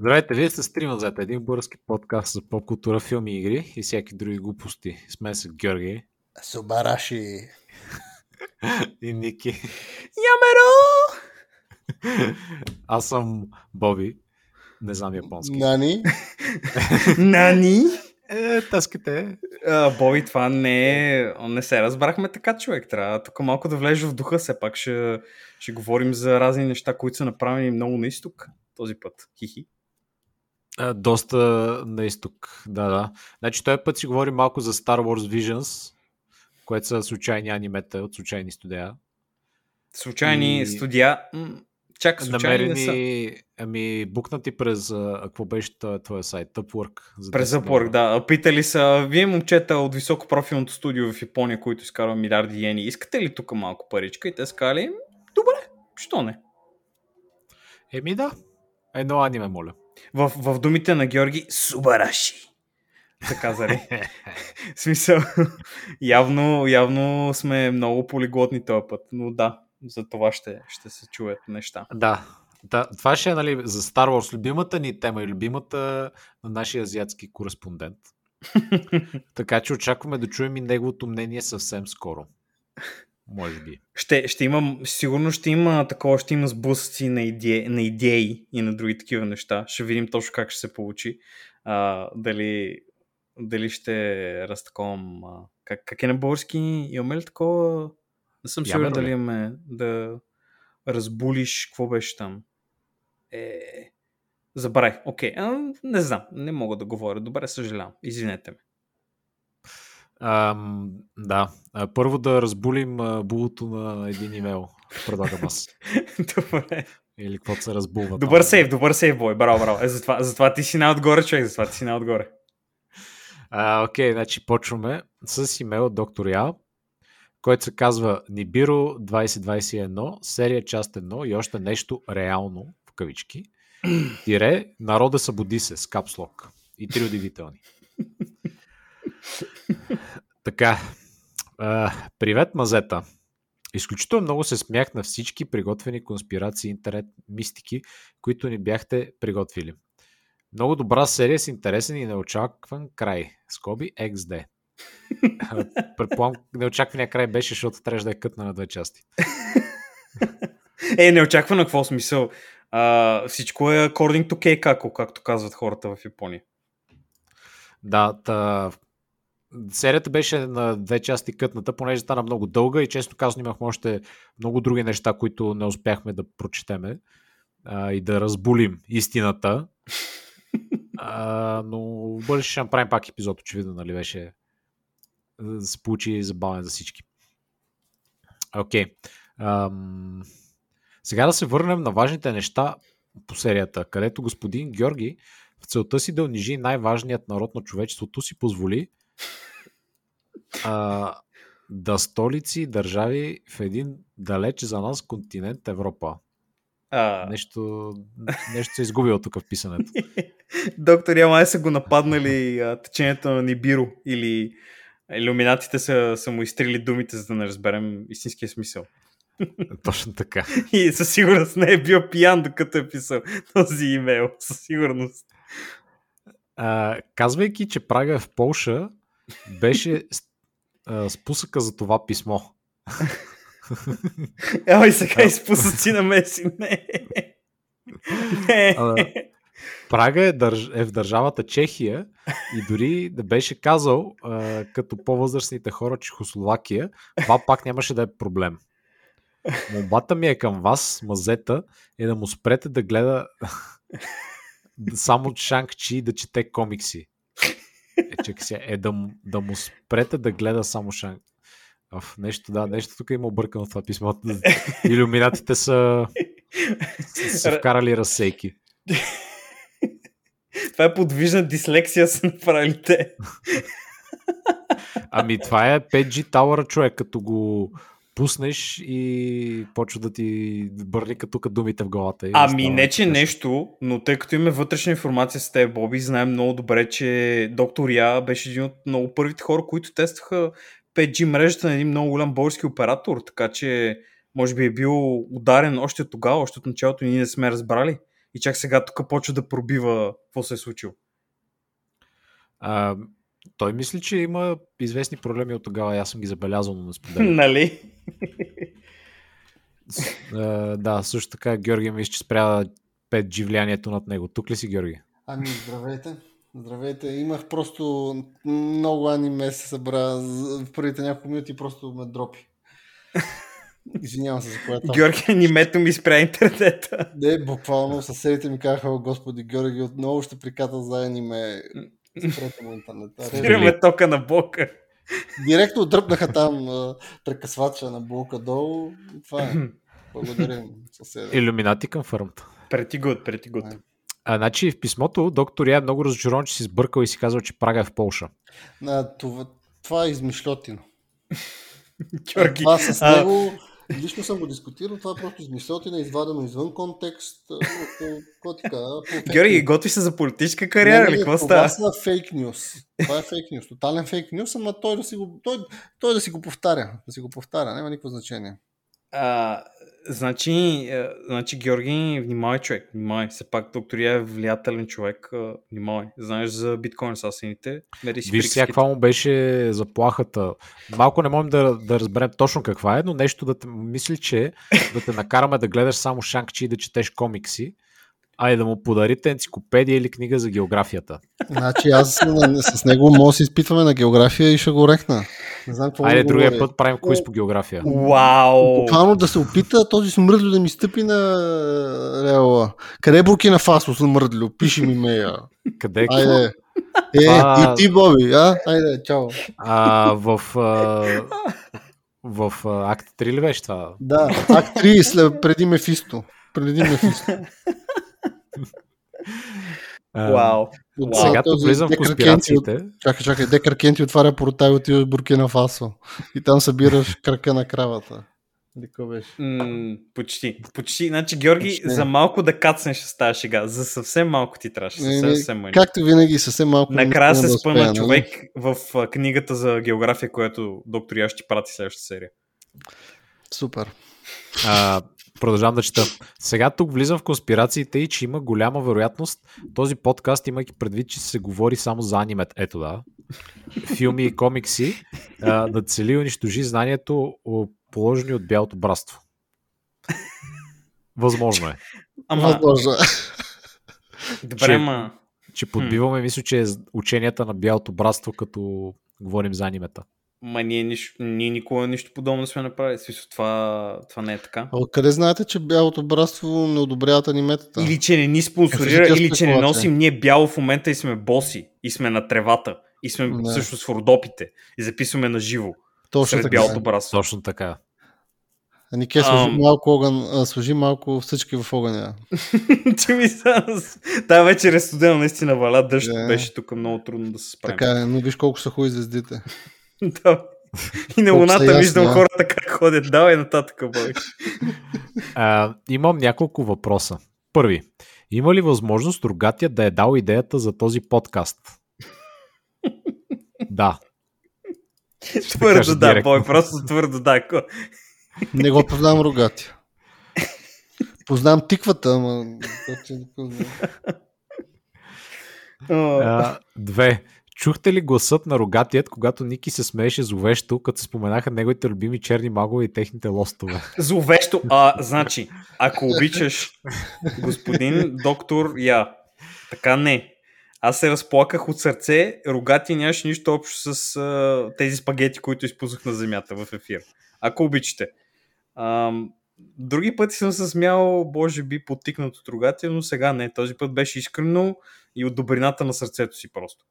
Здравейте, вие сте стрима за един български подкаст за поп култура, филми, игри и всяки други глупости. С мен са Георги Субараши. и Ники. Ямеро! Аз съм Боби. Не знам японски. Нани? Нани? Е, таските. А, Боби, това не е... Не се разбрахме така, човек. Трябва тук малко да влежа в духа, все пак ще, ще говорим за разни неща, които са направени много на изток този път. Хихи. Доста на изток, да, да. Значи този път си говорим малко за Star Wars Visions, което са случайни анимета от случайни студия. Случайни И- студия. Чак, случайни не са. Намерени, ами, букнати през, какво беше твоя сайт, Upwork. За През 10 Upwork, да. Питали са, вие момчета от високопрофилното студио в Япония, които изкарва милиарди йени, искате ли тук малко паричка? И те «М, добре, що не? Еми да, едно аниме, моля. В, в думите на Георги, Субараши. Са казали. В смисъл, явно, явно сме много полиглотни този път, но да, за това ще, ще се чуят неща. Да, да, това ще е нали, за Star Wars любимата ни тема и любимата на нашия азиатски кореспондент. така че очакваме да чуем и неговото мнение съвсем скоро. Може би. Ще, ще има, сигурно ще има такова, ще има сблъсъци на, идеи, на идеи и на други такива неща. Ще видим точно как ще се получи. А, дали, дали ще разтаковам... А, как, как е на български? Имаме ли такова? Не съм сигурен дали имаме да разбулиш. Какво беше там? Е, забравих. Окей, а, не знам. Не мога да говоря. Добре, съжалявам. Извинете ме. Ам, да. Първо да разбулим булото на един имейл. Предлагам аз. Добре. Или каквото се разбулва. Добър там. сейв, добър сейв, бой. Браво, браво. Е, затова, затова ти си най-отгоре, човек. Затова ти си най-отгоре. А, окей, значи почваме с имейл от доктор Я, който се казва Nibiru 2021, серия част 1 и още нещо реално, в кавички. Тире, народа събуди се с капслок и три удивителни. Така, а, привет, мазета. Изключително много се смях на всички приготвени конспирации, интернет, мистики, които ни бяхте приготвили. Много добра серия с интересен и неочакван край. Скоби XD. Предполагам, неочаквания край беше, защото трябваше да е кътна на две части. Е, неочаквано какво смисъл. А, всичко е according to Keikaku, както казват хората в Япония. Да, та... серията беше на две части кътната, понеже стана много дълга и често казано имахме още много други неща, които не успяхме да прочетеме а, и да разбулим истината. А, но в бъдеще ще направим пак епизод, очевидно, нали беше да се получи забавен за всички. Окей. Ам, сега да се върнем на важните неща по серията, където господин Георги в целта си да унижи най-важният народ на човечеството си позволи а, да столици държави в един далеч за нас континент Европа. А, Нещо, нещо се е изгубило тук в писането. доктор Ямай са го нападнали а, течението на Нибиро или иллюминатите са, са му изтрили думите, за да не разберем истинския смисъл. Точно така. И със сигурност не е бил пиян, докато е писал този имейл. Със сигурност. А, казвайки, че Прага е в Полша, беше спусъка за това писмо. Ой, сега изпусъци на Меси. Не. Не. А, Прага е, държ... е в държавата Чехия и дори да беше казал а, като по-възрастните хора Чехословакия, това пак нямаше да е проблем. Молбата ми е към вас, мазета, е да му спрете да гледа само Шанг-Чи и да чете комикси. Е, чакай сега, е да, му- да му спрете да гледа само Шанг. В нещо, да, нещо тук има объркано това писмо. Иллюминатите са, са, са вкарали разсейки. Това е подвижна дислексия са направили те. Ами това е 5G Tower човек, като го пуснеш и почва да ти бърника тук думите в главата. и Ами става не, че тъжно. нещо, но тъй като имаме вътрешна информация с теб, Боби, знаем много добре, че доктор Я беше един от много първите хора, които тестваха 5G мрежата на един много голям български оператор, така че може би е бил ударен още от тогава, още от началото ние не сме разбрали. И чак сега тук почва да пробива какво се е случило. А, той мисли, че има известни проблеми от тогава. Аз съм ги забелязал, но не споделям. нали? А, да, също така Георги мисли, че спря 5G влиянието над него. Тук ли си, Георги? Ами, здравейте. Здравейте. Имах просто много аниме се събра в първите няколко минути просто ме дропи. Извинявам се за което. Георги, анимето ми спря интернета. Не, буквално съседите ми казаха, господи, Георги отново ще приката за аниме. Спрете му интернета. Спираме тока на бока. Директно дръпнаха там а, прекъсвача на блока долу. Това е. Благодарим съседа. Иллюминати към фърмата. Прети гуд, прети гуд. А, значи в писмото доктор Я е много разочарован, че си сбъркал и си казал, че Прага е в Полша. На, това, това е измишлотина. Георги, Това с а, него, лично съм го дискутирал, това просто измишлотина, извадено извън контекст. Какво фейк Георги, готви се за политическа кариера ли? Какво Това става? са фейк нюс. Това е фейк нюс. Тотален фейк нюс, ама той да си го, той, той да си го повтаря. Да си го повтаря. Няма никакво значение. А, значи, а, значи, Георги, внимавай човек, внимавай. Все пак доктор Я е влиятелен човек, а, внимавай. Знаеш за биткоин асасините? Мери си Виж сега каква му беше заплахата. Малко не можем да, да разберем точно каква е, но нещо да те мисли, че да те накараме да гледаш само Шанкчи и да четеш комикси, а и да му подарите енциклопедия или книга за географията. Значи аз с него мога да се изпитваме на география и ще го рехна. Не знам какво Айде да другия говори. път правим квиз по география. Вау! Буквално да се опита този смръдлю да ми стъпи на реала. Къде е Буркина Фасо смръдлю? Пиши ми мея. Къде е? Айде. Е, и ти, Боби, а? Айде, чао. А, в, а, в а, акт 3 ли беше това? Да, акт 3 след, преди Мефисто. Преди Мефисто. Вау! Вау. Сега тук този влизам в конспирациите. От- Чакай, чакай. Декър Кенти отваря порота и отива в Буркина Фасо. И там събираш кръка на кравата. Какво беше? М, почти, почти. Значи, Георги, Почти. за малко да кацнеш с тази шега. За съвсем малко ти трябваше. Съвсем, съвсем. Както винаги, съвсем малко. Накрая се да спъна успея, нали? човек в книгата за география, която доктор Я ще ти прати следващата серия. Супер. А, продължавам да чета. Сега тук влизам в конспирациите и че има голяма вероятност този подкаст, имайки предвид, че се говори само за анимет, ето да, филми и комикси, а, да цели унищожи знанието, о, положени от бялото братство. Възможно е. Ама, Възможно. е. добре, че- ма. Че подбиваме, мисля, че е ученията на бялото братство, като говорим за анимета. Ма ние, нищо, ние никога нищо подобно не сме направили. Смисъл, това, това не е така. А откъде знаете, че бялото братство не одобряват аниметата? Или че не ни спонсорира, Кажи или че не носим ние бяло в момента и сме боси. И сме на тревата. И сме Не. също с родопите. И записваме на живо. Точно Сред така. бялото братство. Точно така. А Нике, сложи Ам. малко, огън, а, сложи малко всички в огъня. Ти ми. Та вечер е студено, наистина валя дъжд. Да. Беше тук много трудно да се справим. Така е, но виж колко са хубави звездите. Да. И на луната виждам хората как ходят. Давай нататък, бой. А, имам няколко въпроса. Първи. Има ли възможност Рогатия да е дал идеята за този подкаст? Да. Ще Твърдо кажа да, директно. бой, просто твърдо да. Не го познавам рогатия. Познавам тиквата, ама... А, две. Чухте ли гласът на Рогатият, когато Ники се смееше зловещо, като споменаха неговите любими черни магове и техните лостове? Зловещо. А, значи, ако обичаш господин доктор Я, така не. Аз се разплаках от сърце, рогати нямаше нищо общо с а, тези спагети, които изпуснах на земята в ефир. Ако обичате. Ам, други пъти съм се смял, може би, потикнат от рогати, но сега не. Този път беше искрено и от добрината на сърцето си просто.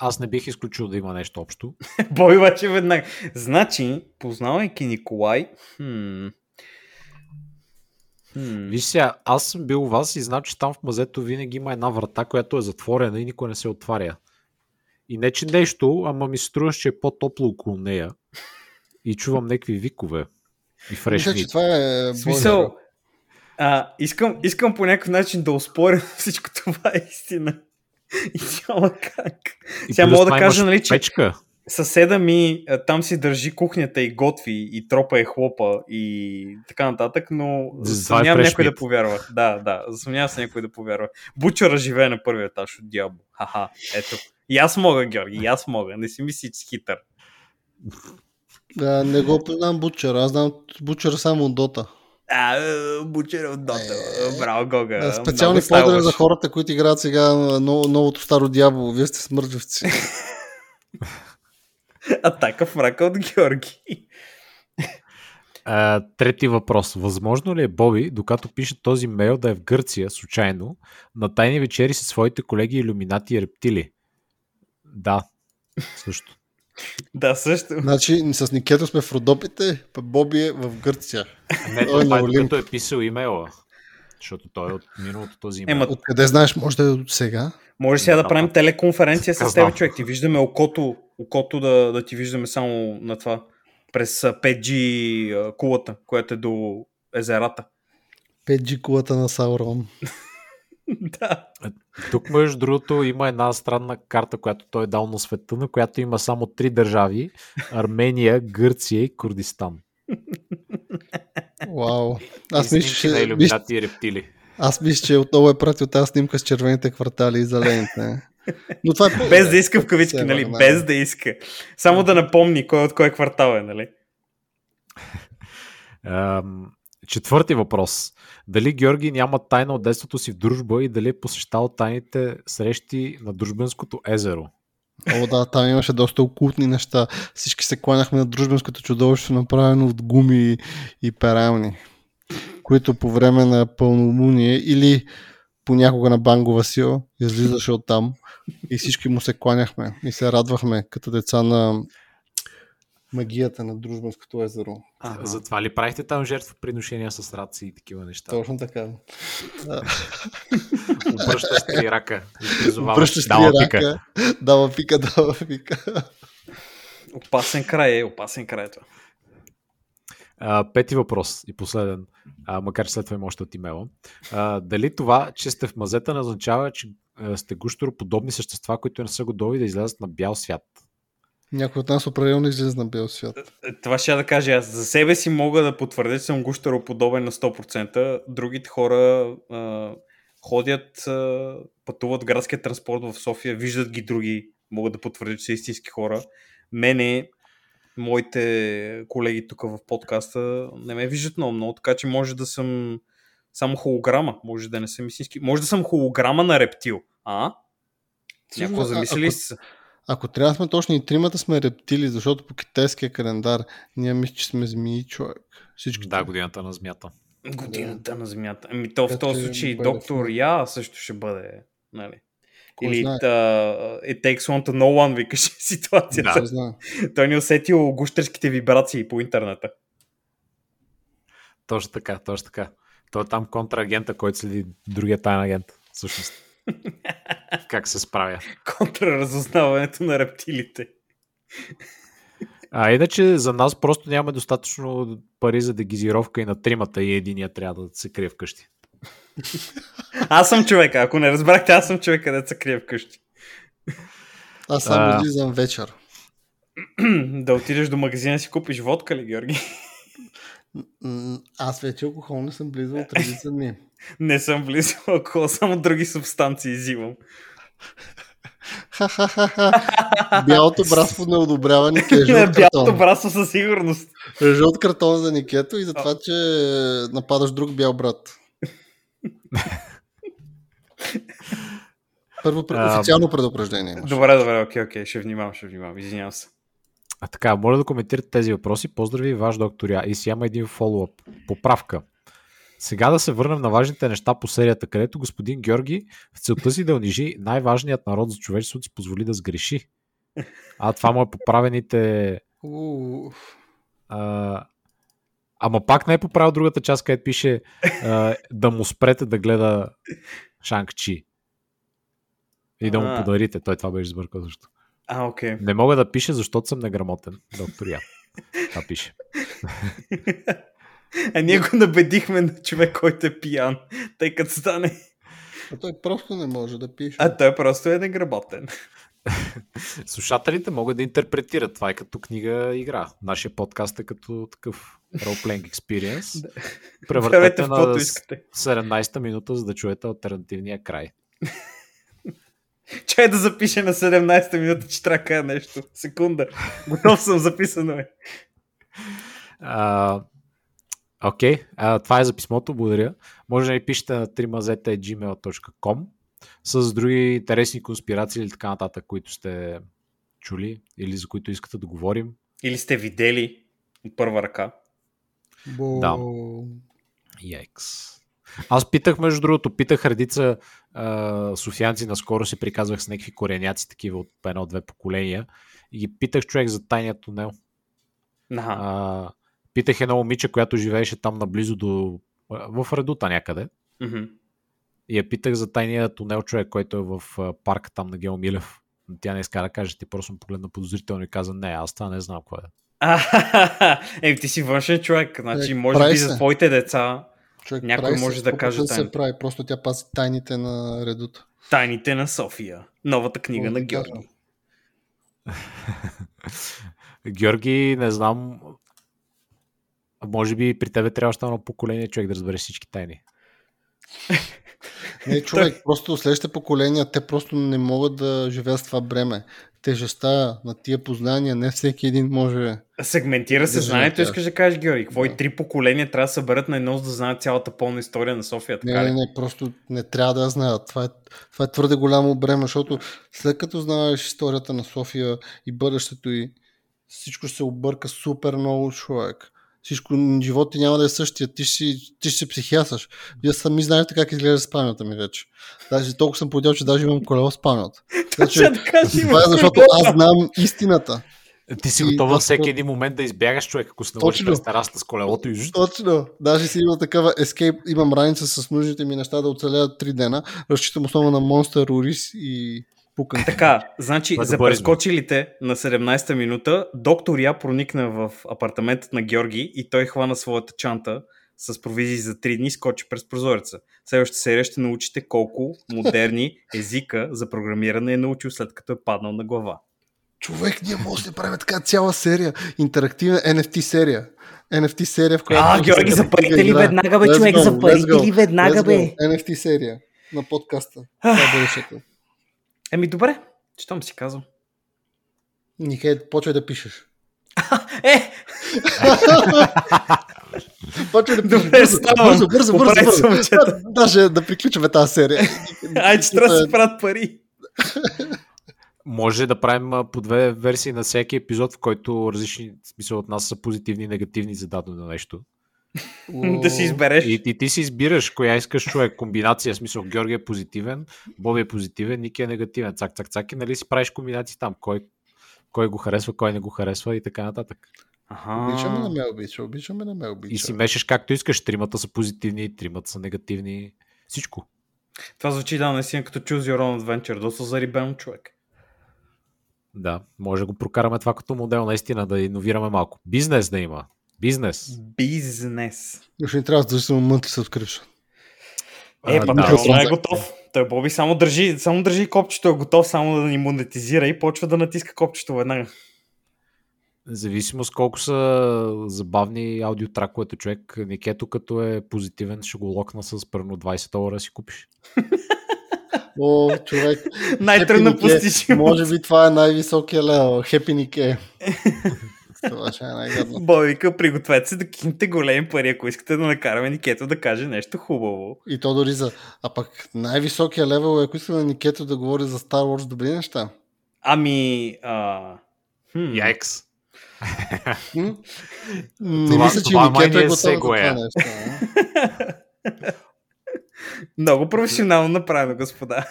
Аз не бих изключил да има нещо общо. Бой обаче веднага. Значи, познавайки Николай, хм, хм, Виж сега, аз съм бил у вас и знам, че там в мазето винаги има една врата, която е затворена и никой не се отваря. И не че нещо, ама ми се струва, че е по-топло около нея. И чувам някакви викове. И фреш Мисля, че това е... Смисъл, а, искам, искам по някакъв начин да успоря всичко това е истина. И няма как. И Сега мога да кажа, нали, че- Печка. съседа ми там си държи кухнята и готви, и тропа е хлопа и така нататък, но е съмнявам fresh някой да повярва. Да, да, съмнявам се някой да повярва. Бучера живее на първия етаж от дявол. Ха-ха, ето. И аз мога, Георги, и аз мога. Не си мисли, че си хитър. Да, не го познавам Бучер. Аз знам Бучер само от Дота. А, е, бучера от Дота. Браво, Гога. Е, Специални поздрави за хората, които играят сега на но- новото старо дяволо. Вие сте смърджавци. Атака в рака от Георги. А, трети въпрос. Възможно ли е Боби, докато пише този мейл, да е в Гърция, случайно, на тайни вечери със своите колеги иллюминати и рептили? Да, също. Да, също. значи с Никето сме в Родопите, пък Боби е в Гърция. Не, Той е това на е е писал имейла. Защото той е от миналото този имейл. Ема, Откъде знаеш, може да е от сега? Може сега да Да, правим да. телеконференция с теб, човек. Ти виждаме окото, окото да, да ти виждаме само на това. През а, 5G а, кулата, която е до езерата. 5G кулата на Саурон. да. Тук, между другото, има една странна карта, която той е дал на света, на която има само три държави Армения, Гърция и Курдистан. Вау. Аз мисля, на че, мисля, иллюминати и рептили. аз мисля, че отново е пратил тази снимка с червените квартали и зелените. Но това е по- Без да иска в кавички, нали? Без да иска. Само да напомни кой от кой квартал е, нали? Четвърти въпрос. Дали Георги няма тайна от детството си в дружба и дали е посещавал тайните срещи на Дружбенското езеро? О, да, там имаше доста окултни неща. Всички се кланяхме на дружбенското чудовище, направено от гуми и перални, които по време на пълнолуние или понякога на Банго Васил излизаше от там и всички му се кланяхме и се радвахме като деца на магията на Дружбенското езеро. Ага. Затова ли правихте там жертвоприношения с раци и такива неща? Точно така. Обръщаш три рака Дава три пика. рака, дава пика, дава пика. Опасен край е, опасен край е това. А, пети въпрос и последен, а, макар че след това има още от имейла. А, дали това, че сте в мазета, не означава, че а, сте гущероподобни същества, които не са готови да излязат на бял свят? Някой от нас определено излиза на бел свят. Е, Това ще я да кажа аз. За себе си мога да потвърдя, че съм гущероподобен на 100%. Другите хора а, ходят, а, пътуват в градския транспорт в София, виждат ги други, могат да потвърдят, че са истински хора. Мене, моите колеги тук в подкаста не ме виждат много, много, така че може да съм само холограма, може да не съм истински. Може да съм холограма на рептил. А? Някой Всъщност, а- замисли ли ако- се? Ако трябва да сме точни, и тримата сме рептили, защото по китайския календар ние мисля, че сме змии човек. Всички. Да, годината на змията. Годината на Земята. Ами то в този случай бъде доктор Я също ще бъде. Нали? Кой Или знае? uh, It takes one to know one, викаш ситуацията. Знае? Той ни усетил гущерските вибрации по интернета. Точно така, точно така. Той е там контрагента, който следи другия тайен агент. Всъщност. как се справя. Контраразузнаването на рептилите. А иначе за нас просто нямаме достатъчно пари за дегизировка и на тримата и единия трябва да се крие вкъщи. Аз съм човека, ако не разбрахте, аз съм човека, да се крие вкъщи. Аз само излизам вечер. да отидеш до магазина и си купиш водка ли, Георги? Аз вече алкохол не съм близо от редица дни. не съм близо около, само други субстанции взимам. Бялото братство не одобрява Нике. Не, бялото братство със сигурност. Жълт картон за Никето и за това, че нападаш друг бял брат. Първо официално предупреждение имаш. Добре, добре, окей, окей, ще внимавам, ще внимавам, извинявам се. А така, моля да коментирате тези въпроси. Поздрави, ваш доктор Я. И си има един фоллоуап. Поправка. Сега да се върнем на важните неща по серията, където господин Георги в целта си да унижи най-важният народ за човечеството си позволи да сгреши. А това му е поправените... А... Ама пак не е поправил другата част, където пише а, да му спрете да гледа Шанг-Чи. И да му подарите. Той това беше сбъркал също. А, окей. Не мога да пиша, защото съм неграмотен. Доктор Я. Това пише. А ние го набедихме на човек, който е пиян, тъй като стане. а той просто не може да пише. А той просто е негработен. Слушателите могат да интерпретират. Това е като книга игра. Нашия подкаст е като такъв role-playing experience. Превъртете на каквото искате. 17-та минута, за да чуете альтернативния край. Чай да запише на 17-та минута, че трябва да нещо. Секунда. Готов съм, записано е. А, Окей, а, това е за писмото, благодаря. Може да ни пишете на trimazeta.gmail.com с други интересни конспирации или така нататък, които сте чули или за които искате да говорим. Или сте видели от първа ръка. Бо... Да. Якс. Аз питах, между другото, питах редица а, софианци, наскоро се приказвах с някакви кореняци, такива от едно-две поколения, и ги питах човек за тайния тунел. Ага. А, питах едно момиче, която живееше там наблизо до... в Редута някъде. Мгм. И я питах за тайния тунел човек, който е в парка там на Гео Милев. Но Тя не иска да каже, ти просто му погледна подозрително и каза, не, аз това не знам какво е. Еми, ти си външен човек. Значи, Е, може би се. за твоите деца Човек Някой прави се, може да каже тайна. се прави, просто тя пази тайните на редута. Тайните на София. Новата книга на О, Георги. Георги, не знам, може би при тебе трябваше едно поколение човек да разбере всички тайни. Не, човек, просто следващите поколения, те просто не могат да живеят с това бреме. Тежестта на тия познания, не всеки един може. Сегментира съзнанието, на тях. искаш да кажеш, Георги. Какво Да. и три поколения трябва да съберат на едно, за да знаят цялата пълна история на София. Не, Така не, ли? не, просто не трябва да я знаят. Това е, това е твърде голямо бреме, защото след като знаеш историята на София и бъдещето й, всичко се обърка супер много човек. Всичко, живота ти няма да е същия, ти ще, си- ти ще се психиасаш. Вие сами знаете как изглежда спалнята ми вече. Даже толкова съм подял, че даже имам колело спалнята. Ще да кажа, това е защото аз знам истината. Ти си готова да, всеки един момент да избягаш човек, ако се наложи през терасата с колелото и. Точно. Даже си има такава ескейп, имам раница с нужните ми неща да оцелеят 3 дена. Разчитам основно на Монстър, Орис и Пукан. Така, значи за прескочилите на 17-та минута, доктор Я проникна в апартаментът на Георги и той хвана своята чанта с провизии за 3 дни и скочи през прозореца. Следващата серия ще научите колко модерни езика за програмиране е научил след като е паднал на глава. Човек, ние може да правим така цяла серия. Интерактивна NFT серия. NFT серия, в която... А, Георги, за парите ли веднага, бе, човек? За парите ли веднага, бе? NFT серия на подкаста. Това е бъдещето. Еми, добре. Щом си казал. Никей, почвай да пишеш. Е, Почвай да пишеш. Добре, Бързо, ставам. бързо, бързо, бързо, бързо. се, момчета. Даже да приключваме тази серия. ай, че трябва да се правят пари. Може да правим по две версии на всеки епизод, в който различни смисъл от нас са позитивни и негативни за дадено нещо. Да си избереш. И, и ти си избираш коя искаш човек. Комбинация, в смисъл Георги е позитивен, Боби е позитивен, Ники е негативен. Цак, цак, цак и нали си правиш комбинации там. Кой, кой го харесва, кой не го харесва и така нататък. Обичаме на Аха. ме обича, обичаме на ме обича. И си мешаш както искаш. Тримата са позитивни, тримата са негативни. Всичко. Това звучи да, наистина като Choose Your Own Adventure. Доста зарибен човек. Да, може да го прокараме това като модел, наистина да иновираме малко. Бизнес да има. Бизнес. Бизнес. Ще ни трябва да задължително monthly subscription. Е, А, па да. той да. е готов. Той Боби само държи, само държи копчето, е готов само да ни монетизира и почва да натиска копчето веднага. Зависимост колко са забавни аудиотраковете човек. Никето като е позитивен ще го локна с пърно 20 долара да си купиш. О, човек. Най-трудно постижимо. Може би това е най-високия левел. Happy Nick е. Това ще е най-гадно. Бой вика, пригответе се да кинете големи пари, ако искате да накараме Никето да каже нещо хубаво. И то дори за... А пък най-високия левел е, ако иска на Никето да говори за Star Wars добри неща. Ами... А... Хм. Яйкс. Не Това- мисля, че Никето ни е е готов за това нещо. Много професионално направено, господа.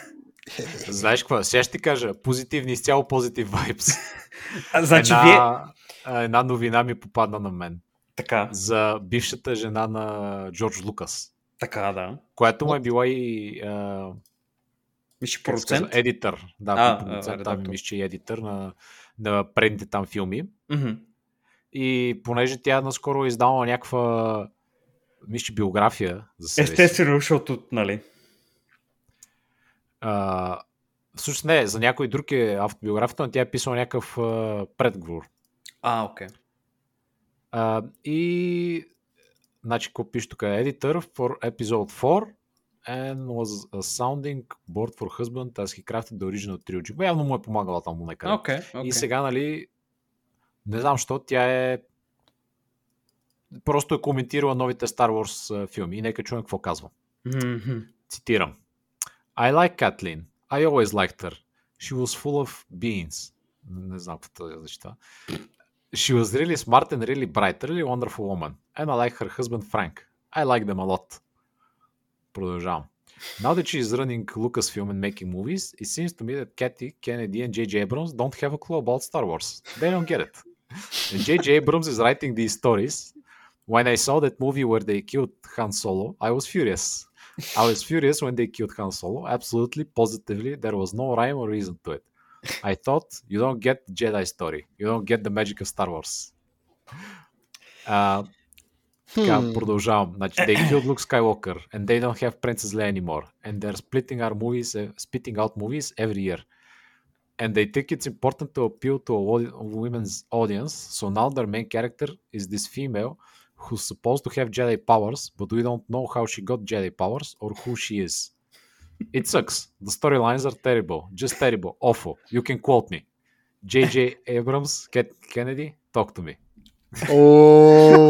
Знаеш какво? Сега ще ти кажа. Позитивни, изцяло позитив вайбс. А, значи една, вие... една новина ми попадна на мен. Така, За бившата жена на Джордж Лукас. така, да. Която му е била и а, Миши процент. едитър. Да, А, продуцент, там мисля, че е едитър на, на предните там филми. Мгм. И понеже тя наскоро е издала някаква мисля, че биография за себе си. Естествено, защото, нали? А, Всъщност не, за някой друг е автобиографията, но тя е писала някакъв а, предговор. А, окей. А, и значи, какво пише тук? Editor for episode 4 and was a sounding board for husband as he crafted the original trilogy. Явно му е помагала там некъде. Окей, окей. И сега, нали, не знам, що тя е просто е коментирала новите Star Wars филми и нека чуем какво казва. Мгм. Цитирам. I like Kathleen. I always liked her. She was full of beans. Не знам какво да защита. She was really smart and really bright, really wonderful woman. And I like her husband Frank. I like them a lot. Продължавам. Now that she is running Lucasfilm and making movies, it seems to me that Kathy, Kennedy and J.J. Abrams don't have a clue about Star Wars. They don't get it. And J.J. Abrams is writing these stories. When I saw that movie where they killed Han Solo, I was furious. I was furious when they killed Han Solo. Absolutely, positively, there was no rhyme or reason to it. I thought you don't get the Jedi story. You don't get the magic of Star Wars. А, така, Хм. продължавам. Значи, they killed Luke Skywalker and they don't have Princess Leia anymore. And they're splitting our movies, uh, spitting out movies every year. And they think it's important to appeal to a wo- women's audience. So now their main character is this female who's supposed to have Jedi powers, but we don't know how she got Jedi powers or who she is. It sucks. The storylines are terrible. Just terrible. Awful. You can quote me. J.J. Abrams, Ket- Kennedy, talk to me. О,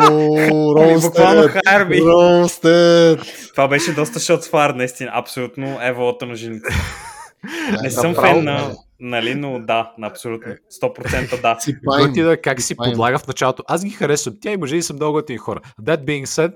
Ами! Харби. Ростед! Това беше доста шот фар, наистина. Абсолютно еволата на жените. Не съм фен на... Нали, но да, абсолютно. 100% да. Ти да как си подлага в началото. Аз ги харесвам. Тя и мъже и са много готини хора. That being said,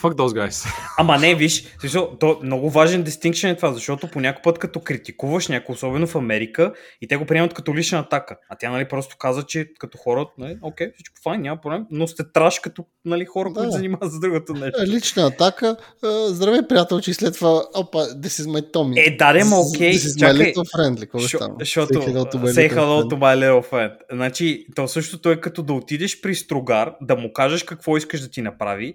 fuck those guys. Ама не, виж, смисъл, то е много важен дистинкшен е това, защото по някой път като критикуваш някой, особено в Америка, и те го приемат като лична атака. А тя нали просто каза, че като хора, нали, окей, всичко файн, няма проблем, но сте траш като нали, хора, Да. които занимават с другото нещо. Лична атака. А, Здравей, приятелче, и след това, опа, this is my Tommy. Е, да, ма, окей, This is my чакай. little friend, ли? Какво Шо- става? Защото Say hello my little friend. to my little friend. Значи, то същото е като да отидеш при стругар, да му кажеш какво искаш да ти направи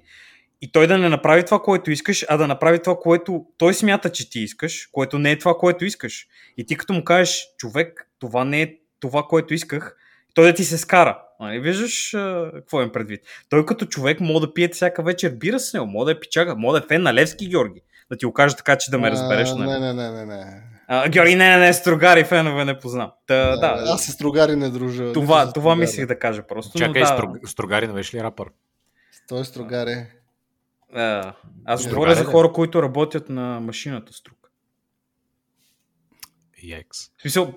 и той да не направи това, което искаш, а да направи това, което той смята, че ти искаш, което не е това, което искаш. И ти като му кажеш, човек, това не е това, което исках, той да ти се скара. Нали, виждаш а, какво им предвид. Той като човек мога да пие всяка вечер бира с него, мога да е пичага, мога да е фен на Левски Георги. Да ти го кажа така, че да ме разбереш. Нали? Не, не, не, не, не. А, Георги, не, не, не, стругари, фенове не познам. Та, да, Аз с другари не дружа. това, това мислих да кажа просто. Чакай, да, Струг... Строгарин беше ли рапър? Той е стругари. А, аз Стругари, говоря за хора, които работят на машината струк. Екс. В смисъл,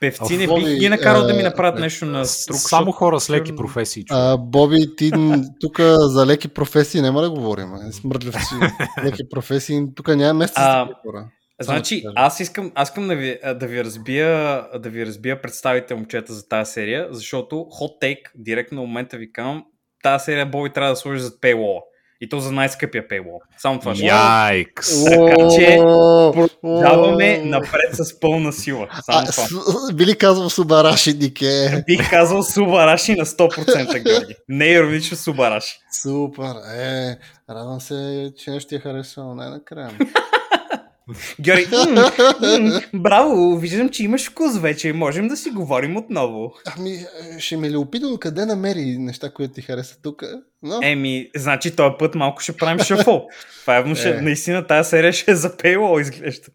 певци не бих ги накарал да ми а, направят нещо на струк. Само хора с леки професии. А, Боби, ти тук за леки професии няма да говорим. а. Смърдливци. леки професии. Тук няма место за хора. Значи, аз искам, аз искам да, ви, да, ви разбия, да ви разбия представите момчета за тази серия, защото hot take, директно на момента ви казвам, тази серия Боби трябва да сложи зад paywall. И то за най-скъпия paywall. Само това ще. Яйкс. Така че, Даваме напред с пълна сила. Само А, това. би ли казал Субараши Дике? Бих казал Субараши на 100% Георги. Не иронично Субараши. Супер. Е, радвам се, че нещо ти е харесало най-накрая. Георги, браво, виждам, че имаш вкус вече. Можем да си говорим отново. Ами, е, ще ме ли опитам къде намери неща, които ти харесат тук? Но, Еми, значи този път малко ще правим шафол. Това явно ще, Е. наистина тази серия ще е за paywall, изглежда.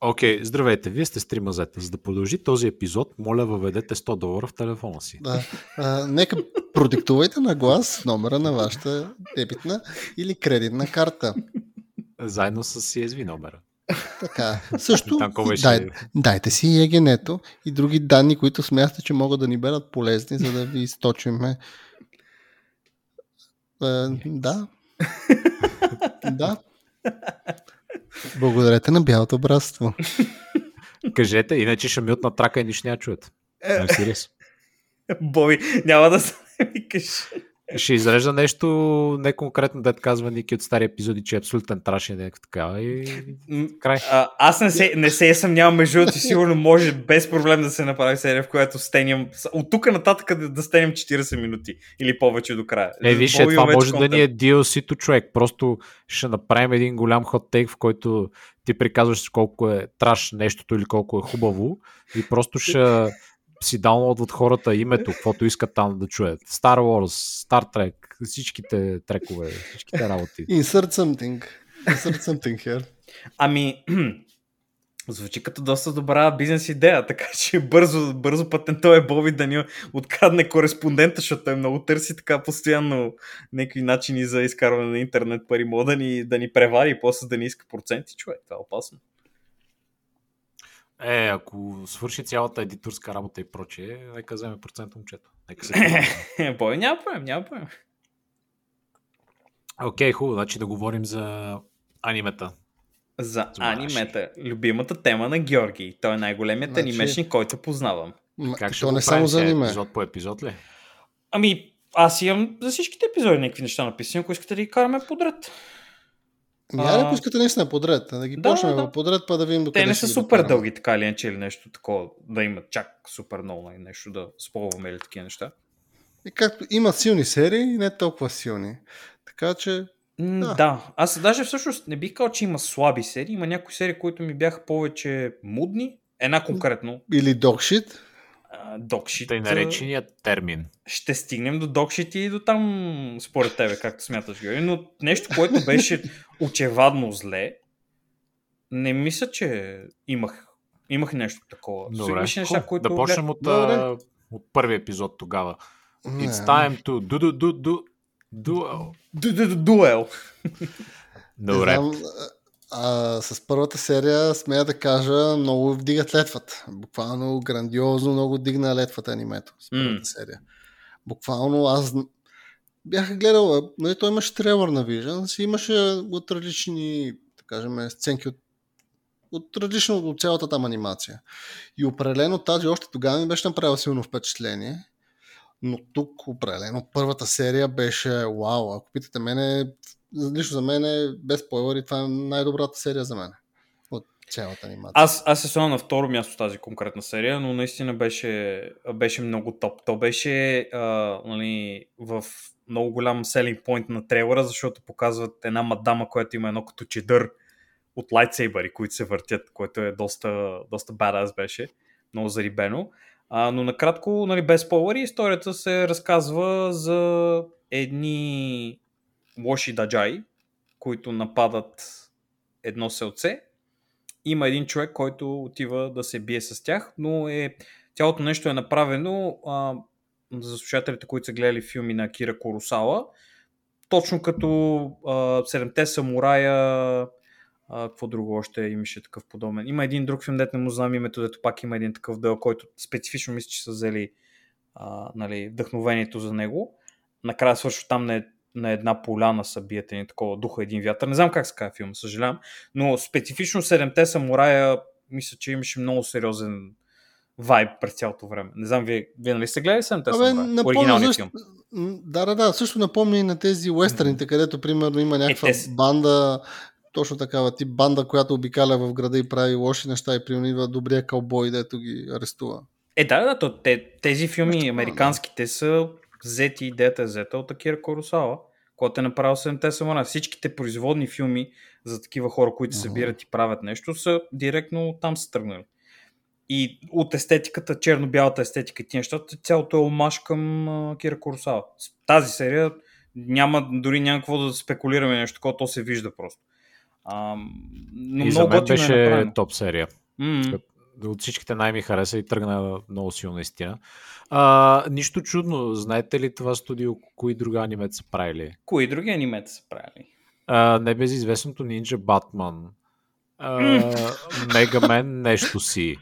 Окей, здравейте, вие сте с три мазета. За да продължи този епизод, моля въведете 100 долара в телефона си. да. А, нека продиктувайте на глас номера на вашата дебитна или кредитна карта. Заедно с CSV номера. Така. Също беше? дай, дайте си егенето и други данни, които смятате, че могат да ни бъдат полезни, за да ви източиме. Е, да. да. Благодарете на Бялото братство. Кажете, иначе ще мют на трака и нищо няма чуят. Е. Serious. Боби, няма да се викаш. Ще изрежда нещо не конкретно, да казва Ники от стари епизоди, че е абсолютен траш и някакво така. И... Край. А, аз не се, не се съмнявам, между другото, сигурно може без проблем да се направи серия, в която стеням от тук нататък да, да стеням 40 минути или повече до края. Е, виж, е, това може контент. да ни е DLC-то човек. Просто ще направим един голям хот тейк, в който ти приказваш колко е траш нещото или колко е хубаво и просто ще си даунлодват хората името, каквото искат там да чуят. Star Wars, Star Trek, всичките трекове, всичките работи. Insert something. Insert something here. Ами, звучи като доста добра бизнес идея, така че бързо, бързо патентове Боби да ни открадне кореспондента, защото той много търси така постоянно някакви начини за изкарване на интернет пари, мога да ни, да ни превари и после да ни иска проценти, човек. Това е опасно. Е, ако свърши цялата едиторска работа и прочее, нека вземе процент момчето. Нека се. Бой, няма проблем, няма проблем. Окей, okay, хубаво. Значи да говорим за анимета. За анимета. Любимата тема на Георги. Той е най-големият значи... анимешник, който познавам. Как ще то не само за аниме. Епизод по епизод ли? Ами, аз имам за всичките епизоди някакви неща написани, ако искате да ги караме подред. Ами, а... ако искате наистина подред, да ги да, почнем да. подред, па да видим до Те не са супер дълги, така или иначе, или нещо такова, да имат чак супер много нали, нещо да сполваме или такива неща. И както има силни серии, не толкова силни. Така че. Да. да. Аз даже всъщност не бих казал, че има слаби серии. Има някои серии, които ми бяха повече мудни. Една конкретно. Или докшит. Докшит. Тъй нареченият термин. Ще стигнем до докшит и до там, според тебе, както смяташ, Георги. Но нещо, което беше очевадно зле, не мисля, че имах, имах нещо такова. Добре. Имаше неща, които... Да почнем от, а, от първи епизод тогава. It's time to do, do, do, do, duel. Do, do, do, duel. Добре. Знам, а, с първата серия, смея да кажа, много вдигат летвата. Буквално грандиозно много дигна летвата анимето с първата mm. серия. Буквално аз бях гледал, нали, той имаше трейлър на Vision, имаше от различни, да кажем, сценки от от различно от цялата там анимация. И определено тази още тогава ми беше направила силно впечатление. Но тук определено първата серия беше вау. Ако питате мене, лично за мен е без спойлери, това е най-добрата серия за мен от цялата анимация. Аз, аз се сложа на второ място тази конкретна серия, но наистина беше, беше много топ. То беше а, нали, в много голям селинг point на трейлера, защото показват една мадама, която има едно като чедър от лайтсейбъри, които се въртят, което е доста, доста badass беше, много зарибено. А, но накратко, нали, без спойлери, историята се разказва за едни лоши даджаи, които нападат едно селце. Има един човек, който отива да се бие с тях, но е, цялото нещо е направено а, за слушателите, които са гледали филми на Кира Коросала, точно като Седемте самурая, а, какво друго още имаше такъв подобен. Има един друг филм, дете не му знам името, дето пак има един такъв дел, който специфично мисля, че са взели а, нали, вдъхновението за него. Накрая свършва там на на една поляна са биете ни такова духа един вятър. Не знам как се казва филм, съжалявам. Но специфично Седемте самурая мисля, че имаше много сериозен вайб през цялото време. Не знам, вие, вие нали сте гледали Седемте самурая? Оригиналният филм. Да, да, да. Също напомня и на тези уестърните, където примерно има някаква е, банда, точно такава тип банда, която обикаля в града и прави лоши неща и примерно идва добрия кълбой, дето ги арестува. Е, да, да, то, те, тези филми, Нещо, американските, да. са взети идеята е взета от Акира Коросава, който е направил 7-те самурай. Всичките производни филми за такива хора, които се събират и правят нещо, са директно там са тръгнали. И от естетиката, черно-бялата естетика и тия нещата, цялото е омаш към Акира Коросава. Тази серия няма, дори няма какво да спекулираме нещо, такова, то се вижда просто. А, но и много за мен е беше е топ серия. Mm-hmm от всичките най-ми хареса и тръгна много силно наистина. А, нищо чудно, знаете ли това студио, кои други анимета са правили? Кои други анимета са правили? А, небезизвестното Ninja Batman, Мегамен нещо си.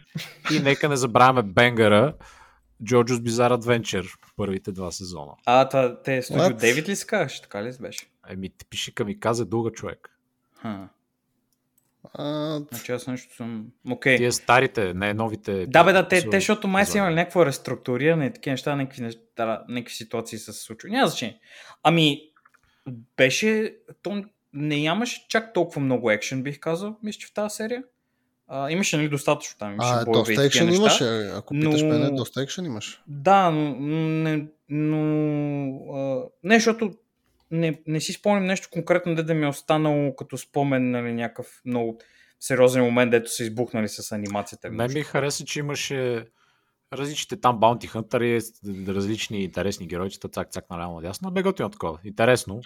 И нека не забравяме Бенгъра, Джорджо's Bizarre Adventure първите два сезона. А, това, те студио Дейвид ли се? Така ли беше? Еми, ти пише към и каза дълга човек. Ха. А, Значи аз нещо съм... Окей. Тия старите, не новите. Да, бе, да, те, те защото май са имали някакво реструктуриране и такива неща, някакви, неща, някакви ситуации са се случвали. Няма значение. Ами, беше, то не нямаше чак толкова много екшен, бих казал, мисля, че в тази серия. А, имаше, нали, достатъчно там. Имаше а боеве доста екшен неща. имаше. Ако питаш но- мене, доста екшен имаш. Да, но, не, но а, не, защото не, не си спомням нещо конкретно, де да ми е останало като спомен, нали, някакъв много сериозен момент, дето са избухнали с анимацията. Мен нещо. ми хареса, че имаше различните там Bounty Hunter и различни интересни геройчета, цак, цак, наляво, надясно. Бе готино такова. Интересно.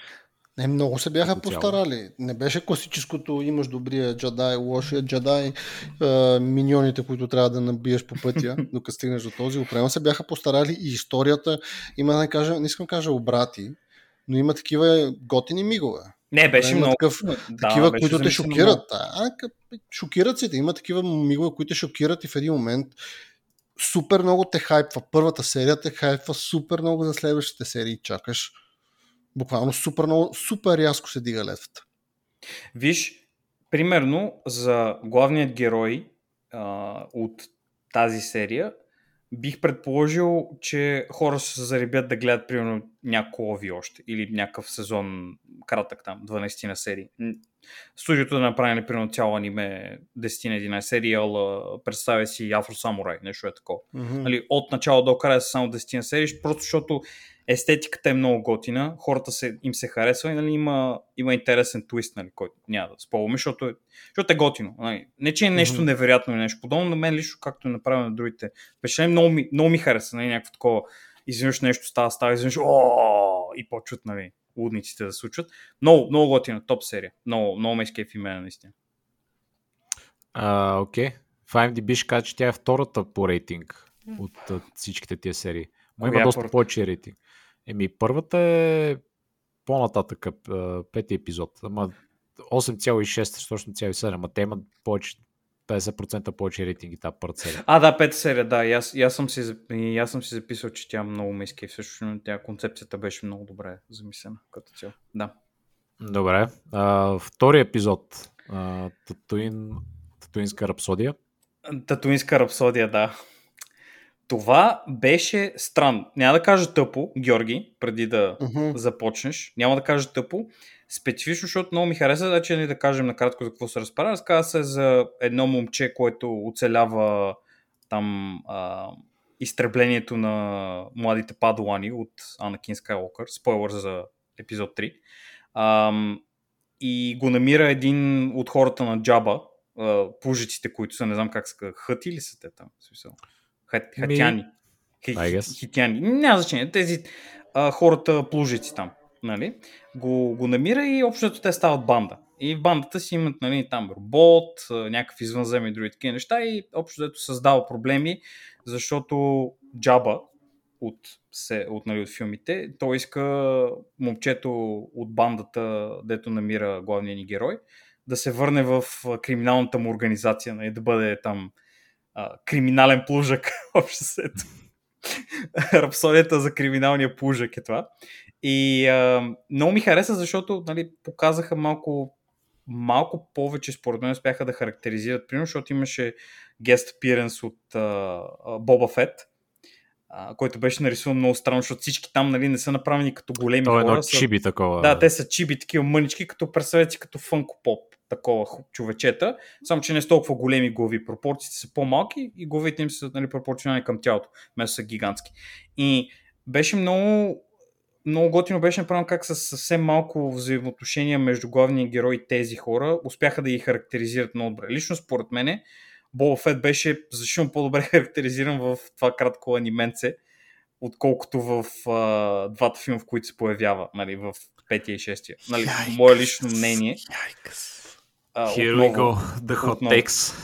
Не, много се бяха постарали. Не беше класическото имаш добрия джедай, лошия джедай, е, миньоните, които трябва да набиеш по пътя, докато стигнеш до този. Определено се бяха постарали и историята има да не кажа, не искам да кажа обрати, но има такива готини мигове. Не, беше има много. такъв- да, такива, беше които те шокират. А, шокират се. Има такива мигове, които те шокират и в един момент супер много те хайпва. Първата серия те хайпва супер много за следващите серии. Чакаш. Буквално супер много, супер рязко се дига летвата. Виж, примерно за главният герой а, от тази серия, бих предположил, че хора ще се заребят да гледат примерно няколко ови още или някакъв сезон кратък там, 12 на серии. Студиото да направи примерно цяло аниме 10 на 11 серии, ала представя си Афро Самурай, нещо е такова. Мгм. Нали, от начало до края са само 10 на серии, просто защото естетиката е много готина, хората се, им се харесва и нали, има, има интересен твист, нали, който няма да спомняме, защото, е- защото е готино. Нали. Не, че е нещо невероятно или нещо подобно, на мен лично, както е направено на другите впечатления, много ми, много ми хареса, нали, някакво такова, изведнъж нещо става, става, изведнъж, и почват, нали, лудниците да случват. Много, много готина, топ серия. Много, много ме изкефи мен, наистина. А, окей. В IMDb ще кажа, че тя е втората по рейтинг от а, всичките тия серии. Но има е доста повече рейтинг. Еми, първата е по-нататък, а, пети епизод. Ама 8,6, точно 7, ама те имат повече, 50% повече рейтинги тази първата серия. А, да, пета серия, да. И аз, и аз, съм, си, и аз съм си записал, че тя много ме изкефи. Също но тя концепцията беше много добре замислена като цяло. Да. Добре. А, втори епизод. А, Татуин, Татуинска рапсодия. Татуинска рапсодия, да. Това беше странно. Няма да кажа тъпо, Георги, преди да Мгм. започнеш. Няма да кажа тъпо. Специфично, защото много ми хареса, значи не да кажем накратко за какво се разправя. Разказва се за едно момче, което оцелява там а, изтреблението на младите падуани от Анакин Скайлокър. Спойлър за епизод 3. Ам, и го намира един от хората на Джаба, а, пужиците, които са, не знам как са, хъти ли са те там? Смисъл, Хат, Ми, хатяни. Хитяни. Няма значение. Тези а, хората плужици там. Нали? Го, го намира и общото те стават банда. И в бандата си имат нали, там робот, а, някакви извънземни и други такива неща и общо дето създава проблеми, защото Джаба от, се, от, нали, от филмите, той иска момчето от бандата, дето намира главния ни герой, да се върне в криминалната му организация, нали, да бъде там а, криминален плужък, общо сето. Рапсодията за криминалния плужък е това. И а, много ми хареса, защото нали, показаха малко малко повече, според мен, успяха да характеризират, примерно, защото имаше guest appearance от Боба Фет, който беше нарисуван много странно, защото всички там нали, не са направени като големи То е хора. едно са- чиби такова. да, те са чиби, такива мънички, като представете като фънко поп, такова човечета, само че не с толкова големи глави. Пропорциите са по-малки и главите им са нали, пропорционални към тялото, вместо са гигантски. И беше много, много готино беше направено как с съвсем малко взаимоотношения между главния герой и тези хора успяха да ги характеризират много добре. Лично според мене Боба Фет беше значително по-добре характеризиран в това кратко анименце, отколкото в а, двата филма, в които се появява, нали, в петия и шестия. Нали, мое лично мнение. А, Here we отново. go, the hot Отново. takes.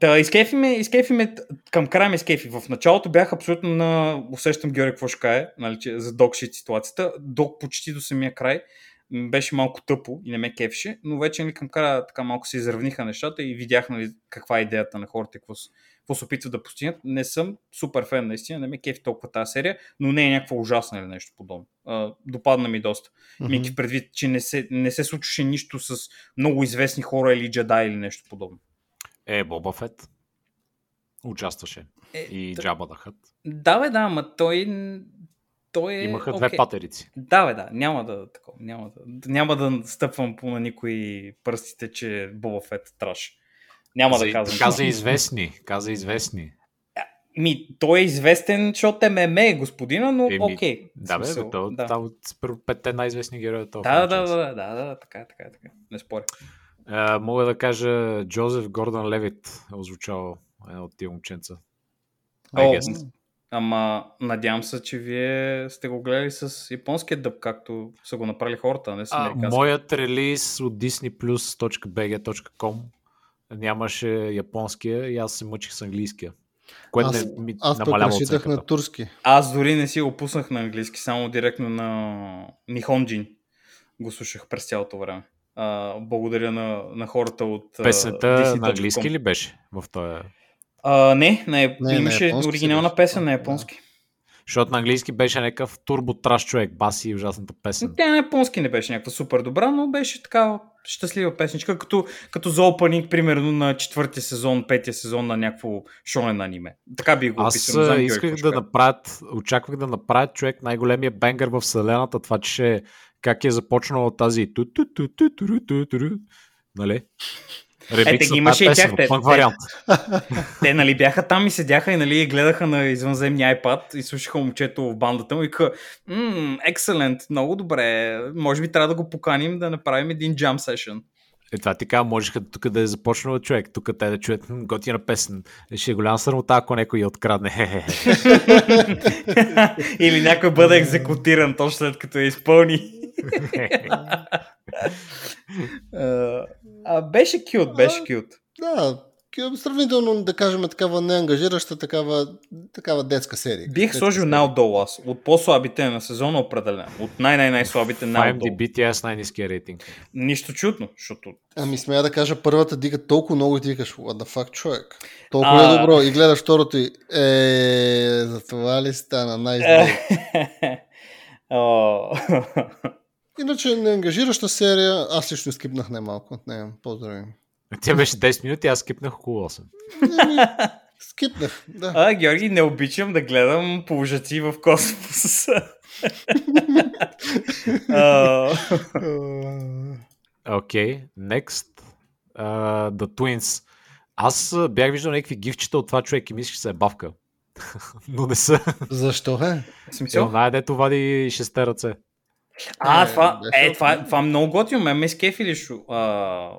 Та, изкефи ме, изкефи ме, към края ме изкефи. В началото бях абсолютно на... Усещам Георги какво ще кае, нали, че, за докшит ситуацията. До почти до самия край беше малко тъпо и не ме кефше, но вече нали, към края така малко се изравниха нещата и видях нали, каква е идеята на хората какво, какво се опитват да постигнат. Не съм супер фен наистина, не ме кефи толкова тази серия, но не е някаква ужасна или нещо подобно. А, допадна ми доста. Мгм. Мики предвид, че не се, не се случваше нищо с много известни хора или джедай или нещо подобно. Е, Боба Фет. Участваше. Е, И т- Джаба да Хът. Да, бе, да, ама той, той е... Имаха две патерици. Да, бе, да, няма да, такова, няма да, няма да стъпвам по на никои пръстите, че Боба Фет е траш. Няма да казвам. Каза това. известни. Каза известни. Ми, той е известен, защото е меме, господина, но Еми, окей. Да, бе, бе, то, да. там от петте най-известни герои от този Да, да, да, да, да, да, така, е, така, е, така. е. Не споря. А, мога да кажа Джозеф Гордон Левит е озвучавал едно от тия момченца. О, ама надявам се, че вие сте го гледали с японския дъб, както са го направили хората, не с американски. моят релиз от disneyplus.bg.com нямаше японския и аз се мъчих с английския. Което Аз, не ми аз пък разчитах на турски. Аз дори не си го пуснах на английски, само директно на Нихонджин го слушах през цялото време. А, благодаря на, на хората от Песента Disney.com. на английски ли беше в този? А, не, не, Не, имаше си оригинална беше. песен на Да. японски. Защото на английски беше някакъв турбо траш човек, баси и ужасната песен. Тя на японски не беше някаква супер добра, но беше така щастлива песничка, като, като за опенинг, примерно на четвъртия сезон, петия сезон на някакво шонен аниме. Така би го Аз описал. не знам а, Георги исках да направят, очаквах да направят човек най-големия бенгър в вселената, това че как е започнала тази ту ту ту ту ту ту ту ту Нали? Ремикс ги имаше и тях, песен, те- пънк те- вариант. Те, нали, бяха там и седяха и, нали, гледаха на извънземния iPad и слушаха момчето в бандата му и ка, excellent, много добре, може би трябва да го поканим да направим един jam session. Е, това ти казвам, можеха тук да е започнал човек, тук те да чуят готина песен. Е, Ще е голяма срамота, ако някой я открадне. Или някой бъде екзекутиран точно след като я изпълни. А, беше кют, беше кют. Да, сравнително, да кажем, такава неангажираща, такава, такава детска серия. Бих Детска сложил най-отдолу аз. От по-слабите на сезона определено. От най-най-най-слабите В най-отдолу. IMDb тя е с най-низкия рейтинг. Нищо чудно, защото Ами смея да кажа, първата дига толкова много и ти викаш, what the fuck, човек. Толкова А. е добро и гледаш второто и е, за това ли стана най Е. Иначе неангажираща серия, аз лично скипнах най-малко от нея. Поздрави. Тя беше 10 минути, аз скипнах около 8. Еми, скипнах, да. а, Георги, не обичам да гледам полужаци в космоса. Окей, okay, next. Uh, the Twins. Аз бях виждал някакви гифчета от това човек и мислиш, че се е бавка. Но не са. Защо е? Е, смисъл? оная, дето вади шесте ръце. А, Е, това, беше е, това, това много готино, ме ме скефи ли шо? А,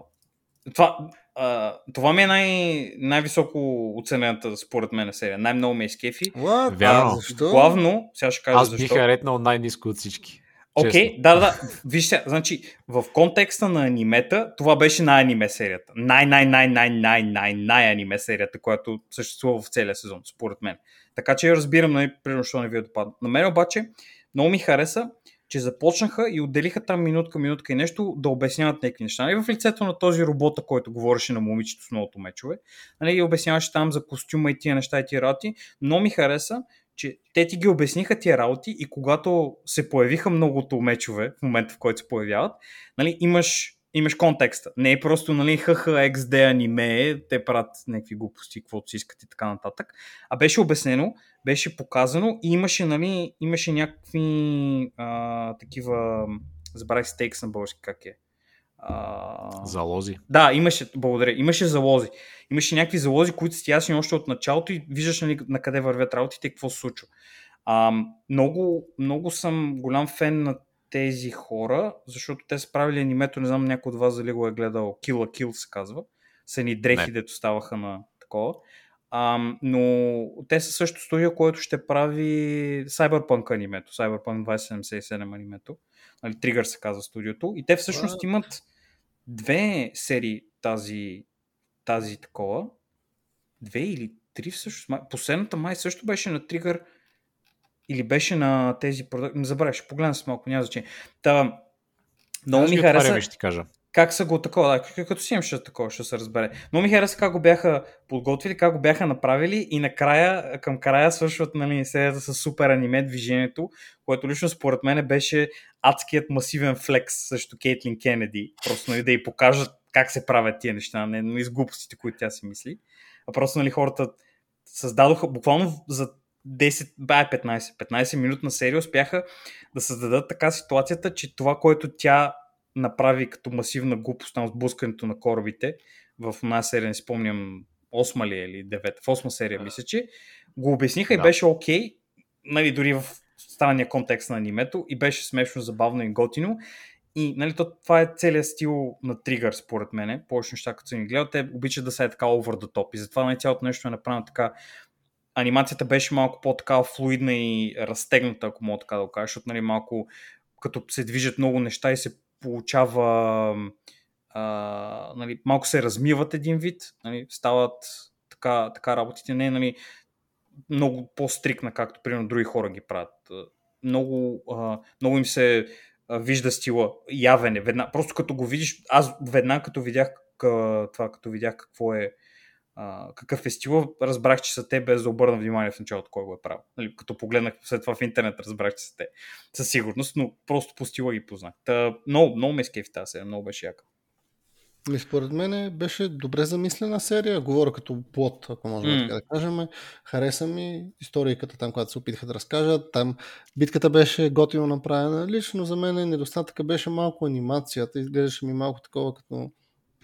това, а, това ми е най- най-високо оценената според мен серия. Най-много ме изкефи. What? Вярно. Защо? Главно, сега ще кажа Аз защо. бих я ретнал най-низко от всички. Окей, честно. да, да, да. Виж сега, значи, в контекста на анимета, това беше най-аниме серията. Най-най-най-най-най-най-най-аниме серията, която съществува в целия сезон, според мен. Така че я разбирам, нали, примерно, защо не ви е допадна. На мен обаче много ми хареса, че започнаха и отделиха там минутка, минутка и нещо да обясняват някакви неща. Нали, в лицето на този робота, който говореше на момичето с многото мечове, нали, и обясняваше там за костюма и тия неща и тия работи. Но ми хареса, че те ти ги обясниха тия работи и когато се появиха многото мечове, в момента в който се появяват, нали, имаш, имаш контекста. Не е просто нали, ХХ, XD аниме, те правят някакви глупости, каквото си искат и така нататък. А беше обяснено, беше показано и имаше, нали, имаше някакви а, такива, забравих стейкс на български, как е. А... Залози. Да, имаше, благодаря, имаше залози. Имаше някакви залози, които са ти ясни още от началото и виждаш нали, на къде вървят работите и какво се случва. А, много, много съм голям фен на тези хора, защото те са правили анимето, не знам някой от вас дали го е гледал, Kill a Kill се казва. Са ни дрехи, Не. дето ставаха на такова. А, но те са също студио, което ще прави Cyberpunk анимето, Cyberpunk 2077 анимето. Нали, Trigger се казва студиото. И те всъщност имат две серии тази, тази такова. Две или три всъщност. Последната май също беше на Trigger или беше на тези продукти. Не забравяй, ще погледна с малко, няма значение. Та, Много ми хареса ще кажа. как са го такова, да, като си имам ще такова, ще се разбере. Но ми хареса как го бяха подготвили, как го бяха направили и накрая, към края свършват нали, серията с супер аниме движението, което лично според мен беше адският масивен флекс срещу Кейтлин Кенеди. Просто нали, да й покажат как се правят тия неща, не нали, с глупостите, които тя си мисли. А просто нали, хората създадоха буквално за 10, бай 15, 15 минутна серия успяха да създадат така ситуацията, че това, което тя направи като масивна глупост там с блъскането на корабите в една серия, не спомням, 8 ли е или 9, в 8 серия мисля, че го обясниха Да. и беше окей, нали, дори в станния контекст на анимето и беше смешно, забавно и готино. И нали, то, това е целият стил на Тригър, според мен. Повече неща, като съм ги гледал, те обичат да са е така over the top. И затова нали, цялото нещо е направено така. Анимацията беше малко по-така флуидна и разтегната, ако мога така да го кажа, защото нали, малко като се движат много неща и се получава а, нали, малко се размиват един вид, нали, стават така, така работите, не нали, много по-стрикна, както примерно други хора ги правят. Много, а, много им се вижда стила явен е. Веднага, просто като го видиш, аз веднага като видях това, като видях какво е а, какъв е стила, разбрах, че са те, без да обърна внимание в началото кой го е правил. Нали, като погледнах след това в интернет, разбрах, че са те. Със сигурност, но просто по стила ги познах. Та, много, много ме скефи тази серия, много беше яка. Ми, според мен беше добре замислена серия. Говоря като плод, ако можем М. така да кажем. Хареса ми историката там, която се опитаха да разкажат. Там битката беше готино направена. Лично за мен недостатъка беше малко анимацията. Изглеждаше ми малко такова като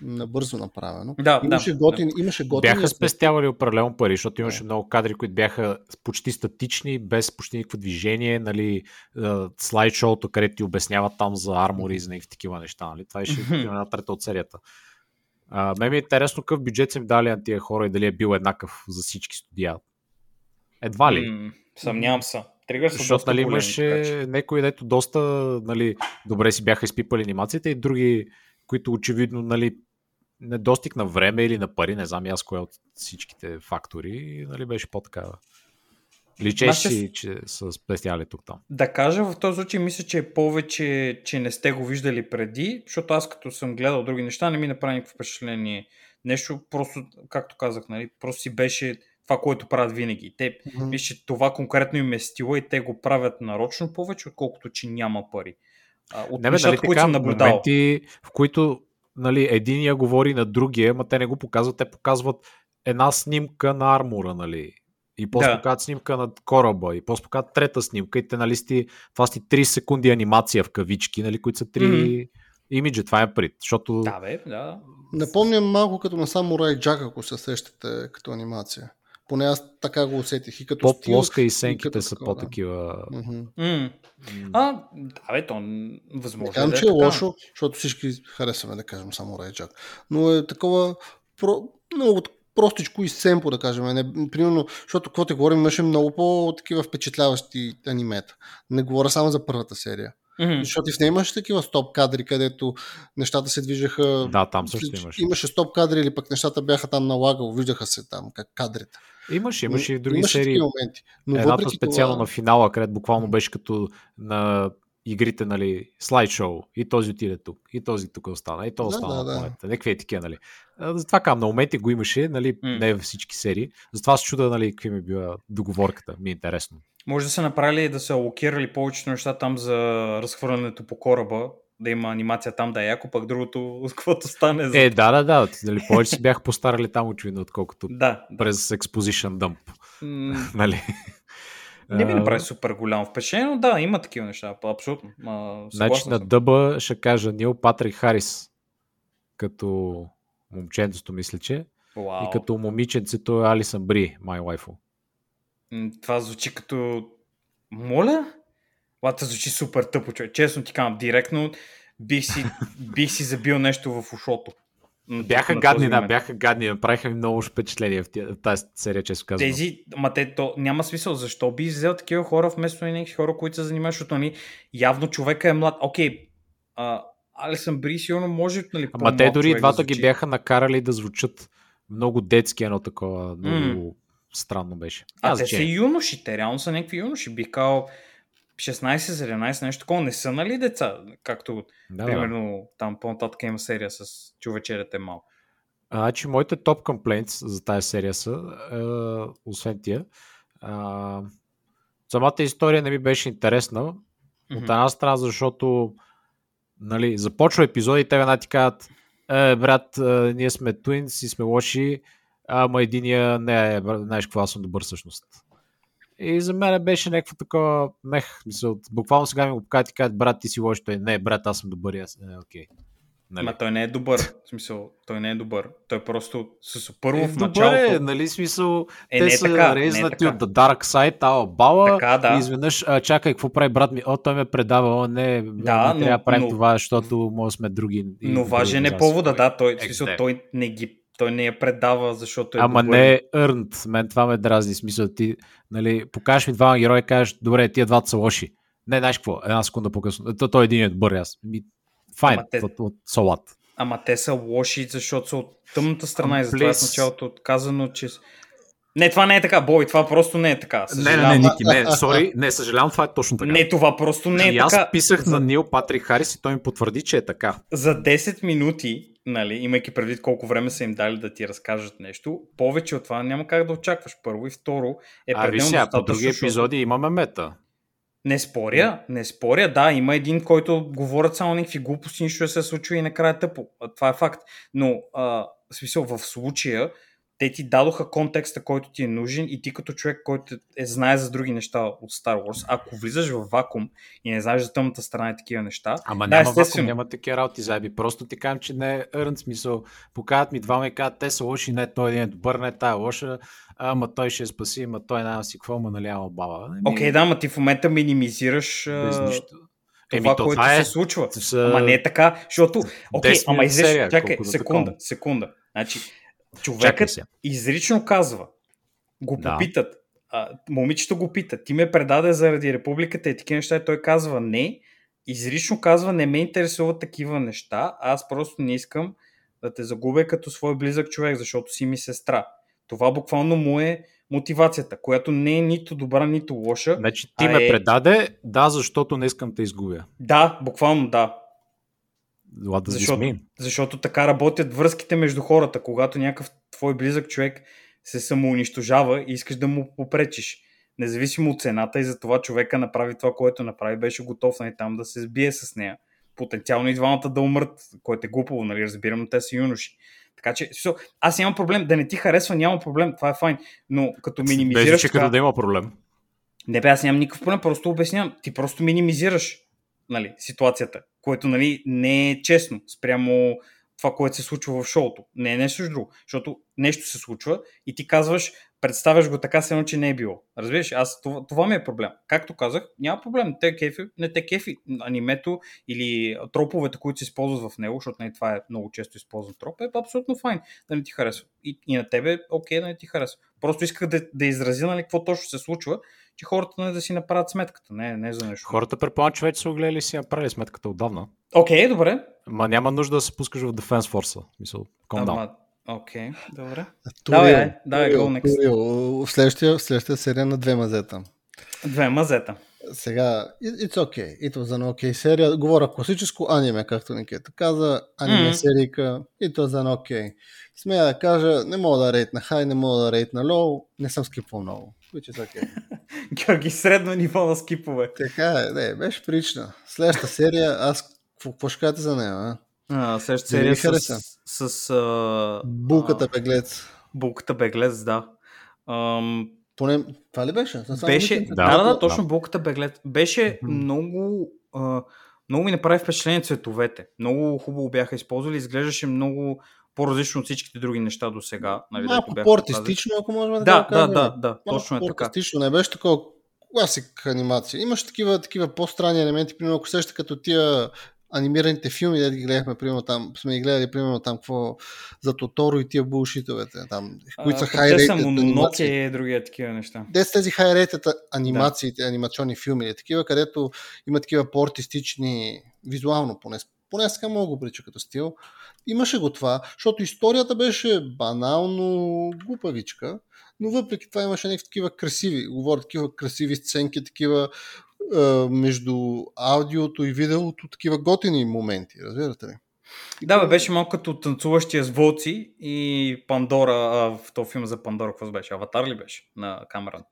набързо направено. Да, Имаше да, готин, имаше готин Бяха спестявали определено пари, защото имаше много кадри, които бяха почти статични, без почти никакво движение, нали, а, слайдшоуто, където ти обясняват там за армори и за някакви такива неща. Нали. Това беше една трета от серията. А, мен ми е интересно какъв бюджет са им дали на тия хора и дали е бил еднакъв за всички студия. Едва ли? М, Съмнявам се. Тригър са Защото нали, имаше някои, дето доста нали, добре си бяха изпипали анимацията и други, които очевидно нали, недостиг на време или на пари, не знам и аз кое от всичките фактори, нали, беше по-така. Личеше Аз ще си, че са спестяли тук там. Да кажа, в този случай мисля, че е повече, че не сте го виждали преди, защото аз като съм гледал други неща, не ми направи никакво впечатление. Нещо просто, както казах, нали, просто си беше това, което правят винаги. Те, Мгм. мисля, че това конкретно им е стила и те го правят нарочно повече, отколкото че няма пари. От Не, бе, нещата, нали които така, съм моменти, в които нали, единия говори на другия, ма те не го показват, те показват една снимка на армура, нали. И после Да. показват снимка на кораба, и после показват трета снимка, и те, нали, сти, това сти 30 секунди анимация в кавички, нали, които са три Мгм. имиджа. Това е прит, защото Да, бе, да. Напомням малко като на Самурай Джак, ако се сещате като анимация. Поне аз така го усетих и като по-плоска и и сенките като са такова, да. по-такива. М. м, А, да, бе, то н- Не възможно казвам, да е че е така. лошо, защото всички харесваме да кажем Самурай Джак. Но е такова про, много простичко и семпо, да кажем. Не, примерно, защото какво те говорим, имаше много по-такива впечатляващи анимета. Не говоря само за първата серия. Мгм. Защото и в нея имаше такива стоп кадри, където нещата се движаха. Да, там също имаше. Имаше стоп кадри или пък нещата бяха там налагало, виждаха се там как кадрите. Имаше, имаше и други имаше серии. моменти. Но Едната специално това, на финала, където буквално беше като на игрите, нали, слайдшоу. И този отиде тук, и този тук остана, и то Да, остана да, на да. планета. Някакви е такива, нали. Затова казвам, на моменти го имаше, нали, М. не във всички серии. Затова се чуда, нали, какви ми била договорката. Ми е интересно. Може да са направили да са алокирали повечето неща там за разхвърлянето по кораба, да има анимация там да е яко, пък другото, каквото стане. За... Е, да, да, да. Нали, повече си бях постарали там очевидно, отколкото Да, да. през Exposition Dump. Нали. Не ми направи супер голямо впечатление, но да, има такива неща, абсолютно. А, Значи на дъба ще кажа Нил Патрик Харис като момченцето, мисля, че. Вау. И като момиченцето е Алисън Бри, лайфо. М, Това звучи като... Моля? Това звучи супер тъпо, човек. Честно ти казвам, директно бих си, бих си забил нещо в ушото. Бяха гадни, да, бяха гадни. Направиха ми много впечатление в тази серия, често казвам. Тези, ма те, то няма смисъл. Защо би взел такива хора вместо някакви хора, които се занимават, защото нали, явно човека е млад. Окей, а, Алисън Бри сигурно може нали, Ама по-млад те дори двата да ги бяха накарали да звучат много детски, едно такова, много странно беше. А, Няма те са значение. юноши, те реално са някакви юноши. Бих казал, 16-17, нещо такова, не са нали деца, както Да, да. примерно там по-нататък има серия с човечерят е малко. Значи, моите топ комплейнтс за тази серия са, е, освен тия, а, самата история не ми беше интересна. От Мгм. една страна, защото нали, започва епизоди и те веднага ти казват е, брат, е, ние сме твинс и сме лоши, ама единия не е, знаеш какво, аз съм добър всъщност. И за мен беше някакво такова мех. Мисъл, буквално сега ми го покажат и казват, брат, ти си лош, той не, брат, аз съм добър, аз, е, окей. Нали? Ма той не е добър. В смисъл, той не е добър. Той просто с първо Е, в добър началото. е, нали смисъл, Е, те не е са така, не е резнати така. от The Dark Side, ала бала, Така, да. и изведнъж, а, чакай, какво прави брат ми? О, той ме предава, о, не, Да, не трябва да правим но- това, защото може сме други. Но важен е повода, да. Той, смисъл, той не ги той не я предава, защото е Ама добър. не е earned, мен това ме дразни, смисъл ти, нали, покажеш ми двама герои и кажеш, добре, тия двата са лоши. Не, знаеш какво, една секунда по-късно, то, той един е добър, и аз. Ми, файн, Ама те- от, от салат. Ама те са лоши, защото са от тъмната страна и затова е в началото казано, че... Не, това не е така, Бой, това просто не е така. Не, Съжалявам. не, не, Ники, не, сори, не, съжалявам, това е точно така. Не, това просто не е и аз така. писах за, на Нил Патрик Харис и той ми потвърди, че е така. за 10 минути, нали, имайки предвид колко време са им дали да ти разкажат нещо, повече от това няма как да очакваш. Първо и второ е а пределно сега, по други епизоди имаме мета. Не споря, не споря, да, има един, който говорят само някакви глупости, нищо не се случва и накрая е тъпо. Това е факт. Но, а, в смисъл, в случая, те ти дадоха контекста, който ти е нужен и ти като човек, който е, знае за други неща от Star Wars, ако влизаш в вакуум и не знаеш за тъмната страна и такива неща, Ама Да, няма естествено. вакуум, няма такива работи заеби. Просто ти казвам, че не е earned смисъл. Показват ми двама и казват, те са лоши, не, той един е добър, не, тая е лоша, ама той ще спаси, ама той няма си какво, ма ама баба. Еми, окей, да, ма ти в момента минимизираш Без нищо. това, Еми, то което е. се случва. Са... Ама не е така, защото... Окей, 10 ама серия, чакай, секунда, секунда. Значи, човекът се. изрично казва, го Да. попитат, а, момичето го пита, ти ме предаде заради републиката и такива неща, и той казва не, изрично казва, не ме интересуват такива неща, аз просто не искам да те загубя като свой близък човек, защото си ми сестра. Това буквално му е мотивацията, която не е нито добра, нито лоша. Значи ти ме е- предаде, да, защото не искам да изгубя. Да, буквално да. What does Защото, this mean? защото така работят връзките между хората. Когато някакъв твой близък човек се самоунищожава и искаш да му попречиш. Независимо от цената и за това човека направи това, което направи, беше готов нали, там да се сбие с нея. Потенциално и двамата да умрат, което е глупаво, нали, разбирам, но те са юноши. Така че, аз нямам проблем. Да не ти харесва, няма проблем. Това е файн. Но като минимизираш Беше, че това... като да има проблем. Не бе, аз нямам никакъв проблем, просто обяснявам. Ти просто минимизираш нали, ситуацията, което нали, не е честно спрямо това, което се случва в шоуто. Не е нещо друго, защото нещо се случва и ти казваш, представяш го така, едно, че не е било. Разбираш, аз това, това ми е проблем. Както казах, няма проблем. Те кефи, не те кефи анимето или троповете, които се използват в него, защото не, това е много често използван троп, е абсолютно файн да не ти харесва. И, и на тебе, окей, да не ти харесва. Просто исках да, да изразя нали, какво точно се случва, че хората нали, да си направят сметката, не, не за нещо. Хората предполагам, че вече са го гледали и си направили сметката отдавна. Окей, добре. Ма няма нужда да се пускаш в Defense Force. Мисъл. Ама, окей, добре. Турил, Давай, ай, давай, Турил, go next. Турил. В следващия, в следващия серия на две мазета. Две мазета. Сега, it- it's okay. It was an okay серия. Говоря класическо аниме, както Никета каза. Аниме Мгм. серийка. It was an okay. Смея да кажа, не мога да рейт на хай, не мога да рейт на лоу. Не съм скипвал много. Which is okay. Георги, средно ниво на скипове. така е, не, беше прилична. Следващата серия, аз какво, ще кажете за нея? А? А, следващата серия хареса? с, с а, Булката беглец. булката беглец, да. Ам, Поне, това ли беше? Беше, да, Да, да, да, да. точно булката беглец. Беше Мгм. много, а, много ми направи впечатление цветовете. Много хубаво бяха използвали, изглеждаше много по-различно от всичките други неща до сега. Нали, Малко бяха по-артистично, ако можем да, Да, да, да, да, Малко точно е така. по-артистично, не беше такова класик анимация. Имаш такива, такива по-странни елементи, примерно ако сеща като тия анимираните филми, да ги гледахме, примерно там, сме ги гледали, примерно там, какво за Тоторо и тия булшитовете, там, които са хай анимации. и другия такива неща. Те са тези хай анимациите, анимационни филми, такива, където има такива по-артистични, визуално поне, поне аз така мога го прича като стил. Имаше го това, защото историята беше банално глупавичка, но въпреки това имаше някакви такива красиви, говоря такива красиви сценки, такива а, между аудиото и видеото такива готини моменти, разбирате ли? Да, бе, беше малко като танцуващия с вълци и Пандора, а, в този филм за Пандора, какво беше? Аватар ли беше на камера?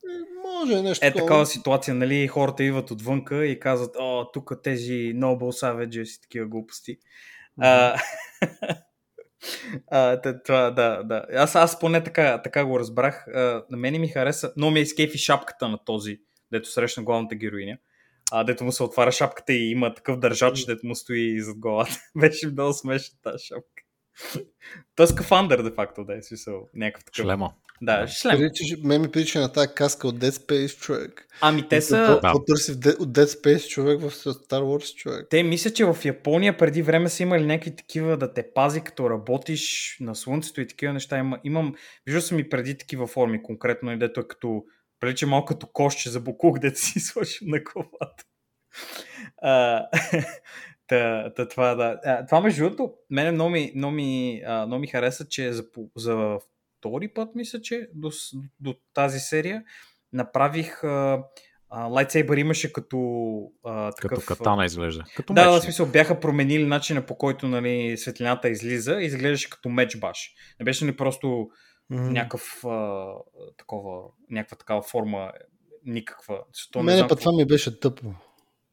Може нещо Е такава ситуация, нали? Хората идват отвънка и казват, о, тук тези Noble Savages и такива глупости. А, а, т- това, да, да. Аз, аз поне така, така го разбрах. А, на мене ми хареса, но ми е скефи шапката на този, дето срещна главната героиня. А, дето му се отваря шапката и има такъв държач, дето му стои зад главата. Беше много смешна тази шапка. Той е скафандър, де факто, да е смисъл. Някакъв такъв. Шлема. Да, шлем. Прилича, ме ми прилича на тази каска от Dead Space човек. Ами те са... Какво Да. какво търси в Dead- от Dead Space човек в Star Wars човек? Те мисля, че в Япония преди време са имали някакви такива да те пази, като работиш на слънцето и такива неща. Има, имам, виждал съм и преди такива форми, конкретно и дето е като, прилича малко като кошче за буклук, дето си сложим на главата. А, та, та, това, да. А, това между другото, мене много ми, много ми, а, много ми хареса, че за, за втори път, мисля, че до, до тази серия направих а, Lightsaber имаше като а, Като такъв, а, катана изглежда. Като да, в смисъл бяха променили начина по който нали, светлината излиза и изглеждаше като меч баш. Не беше ли просто М. някакъв, а, такова, някаква такава форма, никаква. Що, не Мене път това ми беше тъпо.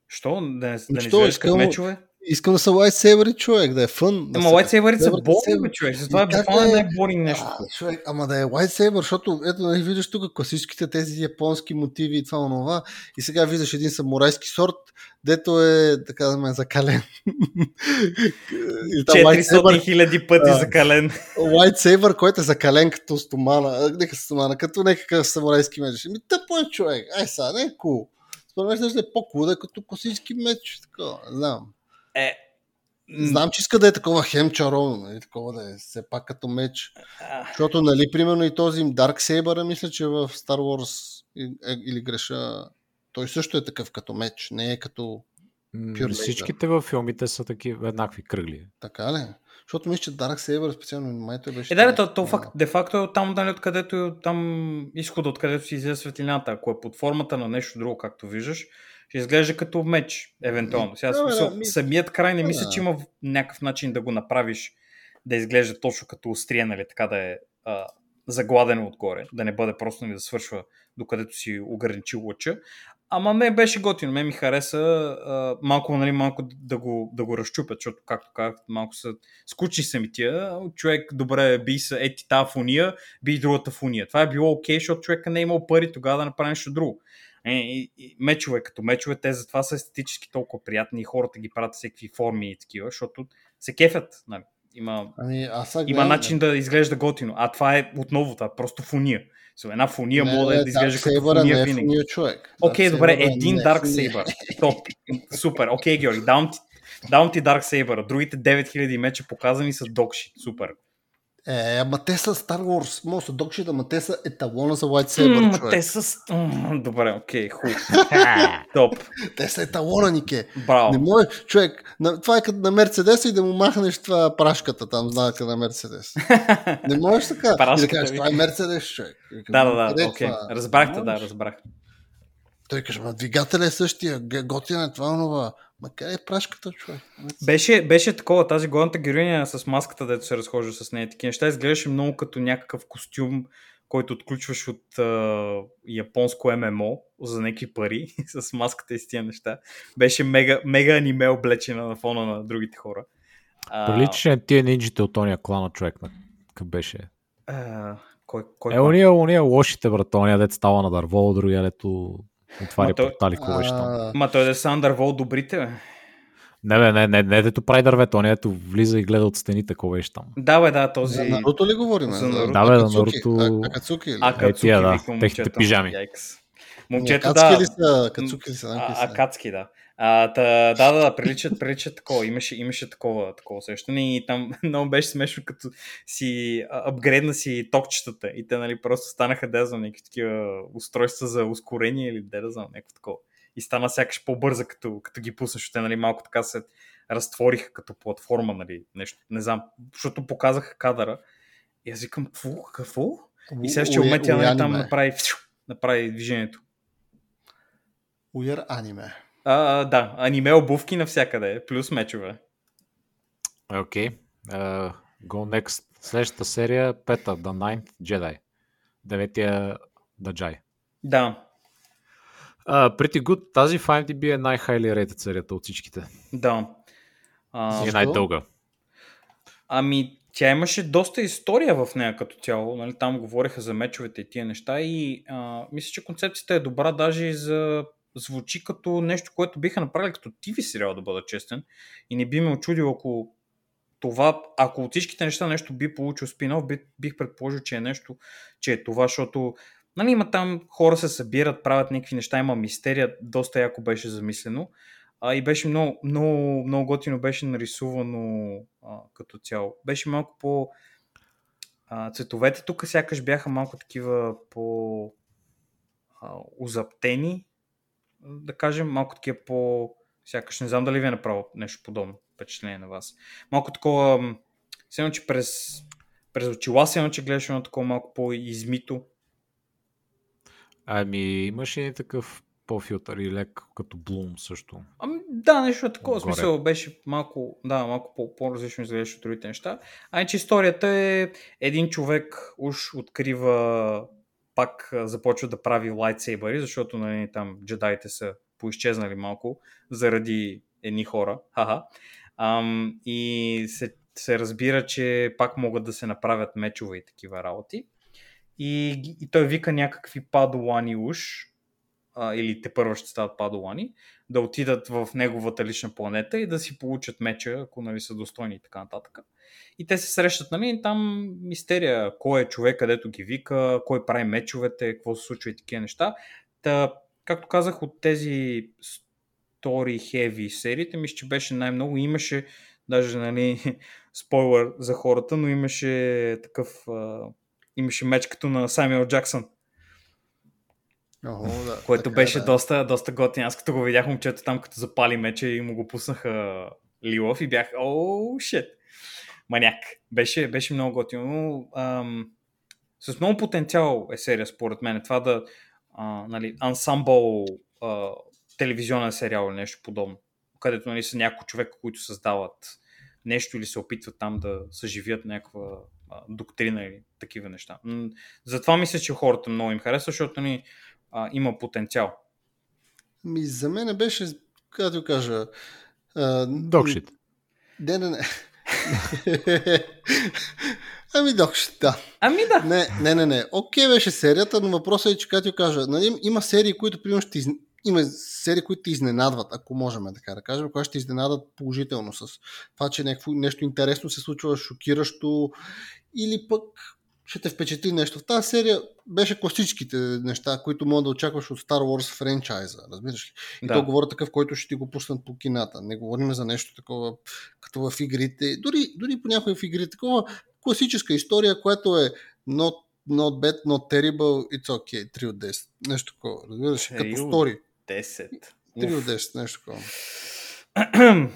Що? Да, не- да не изглеждаш като мечове? Искам да са лайтсейбери човек, да е фън. да Ама лайтсейбърите са болни, човек. Това е буквално да е? най-боринг нещо. А, човек, ама да е лайтсейбър, защото ето нали виждаш тук класическите тези японски мотиви и това онова и сега виждаш един самурайски сорт, дето е, така да ме закален. и там 400 лайтсейбър, хиляди пъти Да. закален. лайтсейбър, който е закален като стомана, а, не като стомана, като някакъв самурайски меч. Ми тъпо е човек, ай сега, не е кул. Според мен ще е по-кул да е като класически меч, такова, не знам. Е, Знам, че иска да е такова хем чаровно, нали, такова да е все пак като меч. а, Защото, нали, примерно и този Dark Saber, мисля, че в Star Wars е, или греша, той също е такъв като меч, не е като Pure Всичките във филмите са такива еднакви кръгли. така ли. Защото мисля, че Dark Saber специално май той беше... Е, да, да, то, то факт, де факто е оттам, нали, откъдето там изхода, откъдето си излиза светлината. Ако е под формата на нещо друго, както виждаш, ще изглежда като меч, евентуално. Сега, Да, смисъл, да, ми- самият край не мисля, Да. че има някакъв начин да го направиш да изглежда точно като острие, нали, така да е а, загладено отгоре, да не бъде просто нали, да свършва докъдето си ограничил лъча. Ама ме беше готино, ме ми хареса а, малко, нали, малко да го, да го разчупят, защото, както казах, малко са скучни са ми тия. Човек, добре, би са ети тази фуния, би и другата фуния. Това е било окей, защото човека не е имал пари тогава да направи нещо друго. Е, и, и, мечове като мечове, те затова са естетически толкова приятни и хората ги правят всеки форми и такива, защото се кефят. Нали. Има, Ами, аз сега има начин да изглежда готино. А това е отново, това е просто фуния. So, една фуния Не, може не, да изглежда като фуния не е винаги. фуния човек. Окей, Dark добре, Saber един е Dark. Saber. Топ. Супер. Окей, Георги, давам ти, давам ти Dark Saber. Другите 9000 меча показани са докши. Супер. Е, ама те са Star Wars. Може да докши, ама те са еталона за Lightsaber, човек. те са... Добре, окей, хубаво. Топ. Те са еталона, Нике. Браво. Не може, човек, на, това е като на Мерцедес и да му махнеш това прашката там, знака на Мерцедес. Не можеш така. и да Прашката, кажеш, това е Мерцедес, човек. Да, да, да, е окей. Разбрахте, да, разбрах. Той каже, ма двигателя е същия, готина е това, онова. Ма къде е прашката, човек? Беше, беше такова, тази главната героиня с маската, дето се разхожда с нея. Такива неща изглеждаше много като някакъв костюм, който отключваш от а, японско ММО за някакви пари с маската и с тия неща. Беше мега, мега аниме облечена на фона на другите хора. А, Приличаше на тия нинджите от ония клана човек. на- Къв беше? а, кой, кой Е, уния, уния лошите брат, ония дет става на дърво, другия дето отваря Ма той- портали, беше там. Ма той да е Сандървол добрите, бе. Не, бе, не, не, не, дето прави дървето, ония дето влиза и гледа от стените, беше там. Да, бе, да, този... За Наруто ли говорим? За Наруто. Да, бе, за Акацуки? Наруто. А- Акацуки ли? А, Е, тия, да, техните пижами. Ами, Момчето, Акацки да. ли са? Акацуки ли са. акацки, да. А, та, да, да, да, приличат, приличат такова. Имаше, имаше такова, такова усещане и там много беше смешно, като си апгрейдна си токчетата и те, нали, просто станаха, да знам, някакви такива устройства за ускорение или да, знам, някакво такова. И стана сякаш по-бърза, като, като ги пуснаш. Те, нали, малко така се разтвориха като платформа, нали, нещо, не знам, защото показаха кадъра. И аз викам, какво, какво? И сега ще уметя, нали, там направи, направи движението. Уяр аниме. А, да, аниме обувки навсякъде, плюс мечове. Окей. Okay. Uh, go next. Следващата серия, пета, The Ninth Jedi. Деветия Даджай. Да. Uh, pretty good. Тази в IMDb е най-хайли rated серията от всичките. Да. Uh, е най-дълга. Ами, тя имаше доста история в нея като цяло. Нали? Там говореха за мечовете и тия неща и а, мисля, че концепцията е добра даже и за звучи като нещо, което биха направили като TV сериал, да бъда честен. И не би ме очудил, ако това, ако от всичките неща нещо би получил спинов, би, бих предположил, че е нещо, че е това, защото нали, има там хора се събират, правят някакви неща, има мистерия, доста яко беше замислено. А, и беше много, много, много готино беше нарисувано а, като цяло. Беше малко по... А, цветовете тук сякаш бяха малко такива по а, узаптени, да кажем, малко такива по... Сякаш не знам дали ви е направил нещо подобно впечатление на вас. Малко такова, все че през, през очила се че гледаш едно такова малко по-измито. Ами, имаше и такъв по-филтър и лек като Bloom също. Ами, да, нещо е такова. Горе. Смисъл беше малко, да, малко по-различно изглеждаше от другите неща. А че историята е един човек уж открива пак започва да прави лайтсейбъри, защото нали, там джедаите са поизчезнали малко заради едни хора. Ха-ха. Ам, и се, се разбира, че пак могат да се направят мечове и такива работи. И, и той вика някакви падуани уж, а, или те първо ще стават падуани, да отидат в неговата лична планета и да си получат меча, ако нали, са достойни и така нататък. И те се срещат, нали, и там мистерия, кой е човек, където ги вика, кой прави мечовете, какво се случва и такива неща. Та, както казах, от тези story heavy сериите, мисля, че беше най-много. Имаше, даже, нали, спойлер за хората, но имаше такъв, а, имаше меч като на Самюел Джаксън. О, да, което така, беше да. доста, доста готин. Аз като го видях момчето там, като запали меча и му го пуснаха Лилов и бях, о, шит, маняк. Беше, беше много готино. Но, ам, с много потенциал е серия, според мен. Това да, а, нали, ансамбъл а, телевизионен сериал или нещо подобно, където нали, са някои човека, които създават нещо или се опитват там да съживят някаква а, доктрина или такива неща. Затова мисля, че хората много им харесва, защото ни а, има потенциал. Ми, за мен беше, като кажа... А, Докшит. Не, не, не. ами докшит, да. Ами да. Не, не, не, не. Окей беше серията, но въпросът е, че като кажа, нали, има серии, които примерно ще из... има серии, които те изненадват, ако можем така да кажем, които ще изненадат положително с това, че някакво, нещо интересно се случва, шокиращо или пък ще те впечатли нещо. В тази серия беше класическите неща, които мога да очакваш от Star Wars франчайза. Разбираш ли? И Да. то говоря такъв, който ще ти го пуснат по кината. Не говорим за нещо такова, като в игрите. Дори, дори по някои в игрите. Такова класическа история, която е not, not bad, not terrible, it's okay. 3 от 10. Нещо такова. Разбираш ли? Като стори. 10. 3 Уф. от 10. Нещо такова.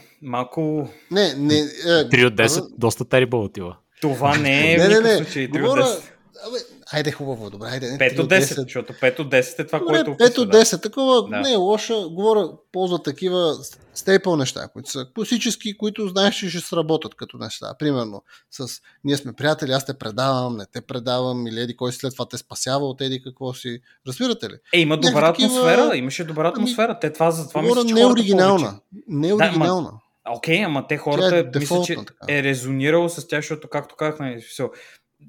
Малко... Не, не. Е, 3 от 10, каза- доста терибъл отива. Това не е Не, не, не. случай 3 от Говоря... 10. Абе, айде хубаво, добре, айде. не 5 3 от 10, защото 5 от 10 е това, което Добре, 5 от да. 10, такова Да. не е лоша. Говоря, ползва такива стейпъл неща, които са класически, които знаеш, че ще сработят като неща. Примерно, с ние сме приятели, аз те предавам, не те предавам, или еди кой след това те спасява от еди какво си. Разбирате ли? Е, има добра Някакви такива- атмосфера, имаше добра Ами, атмосфера. Те това за това Говоря мисля, че не хората оригинална. Окей, ама те Тя хората, е мисля, дефолтна че така. е резонирало с тях, защото, както казах, нали, все,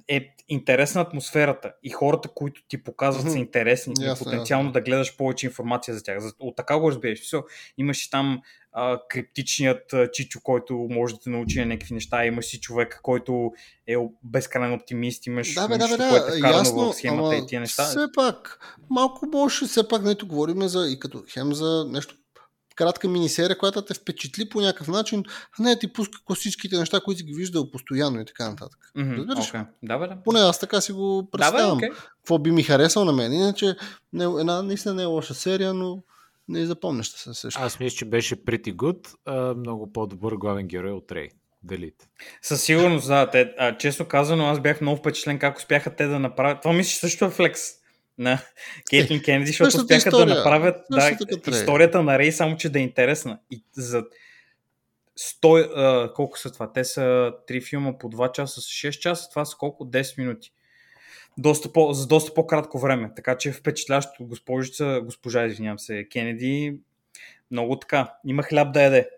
е интересна атмосферата и хората, които ти показват, са интересни и потенциално ясно. да гледаш повече информация за тях. От така го разбираш. Все, имаш там а, криптичният а, чичо, който може да те научи на някакви неща, имаш си човек, който е безкрайен оптимист, имаш Да, бе, да, бе, нещо, което е да, ясно, в схемата ама и тия неща. все пак, малко може, все пак, нето говорим за, и като хем за нещо кратка минисерия, която те впечатли по някакъв начин, а не да ти пуска класическите неща, които си ги виждал постоянно и така нататък. Мгм, Разбираш ли? окей. Да, бе, да. Поне аз така си го Да, бе, представям. окей. Какво би ми харесал на мен. Иначе не, една наистина не е лоша серия, но не е запомняща се също. Аз мисля, че беше pretty good. А, много по-добър главен герой от Рей. Делит. Със сигурност, да. Те, а, честно казано, аз бях много впечатлен как успяха те да направят. Това мисля, също е флекс. На Кейтлин Кенеди, защото Същата успяха да история. направят да, като Рей. историята на Рей, само че да е интересна. И за 100, а, колко са това? Те са 3 филма по 2 часа, с 6 часа, това са колко? 10 минути. Доста по, за доста по-кратко време. Така че е впечатляващо госпожица, госпожа, извинявам се, Кенеди, много така. Има хляб да яде.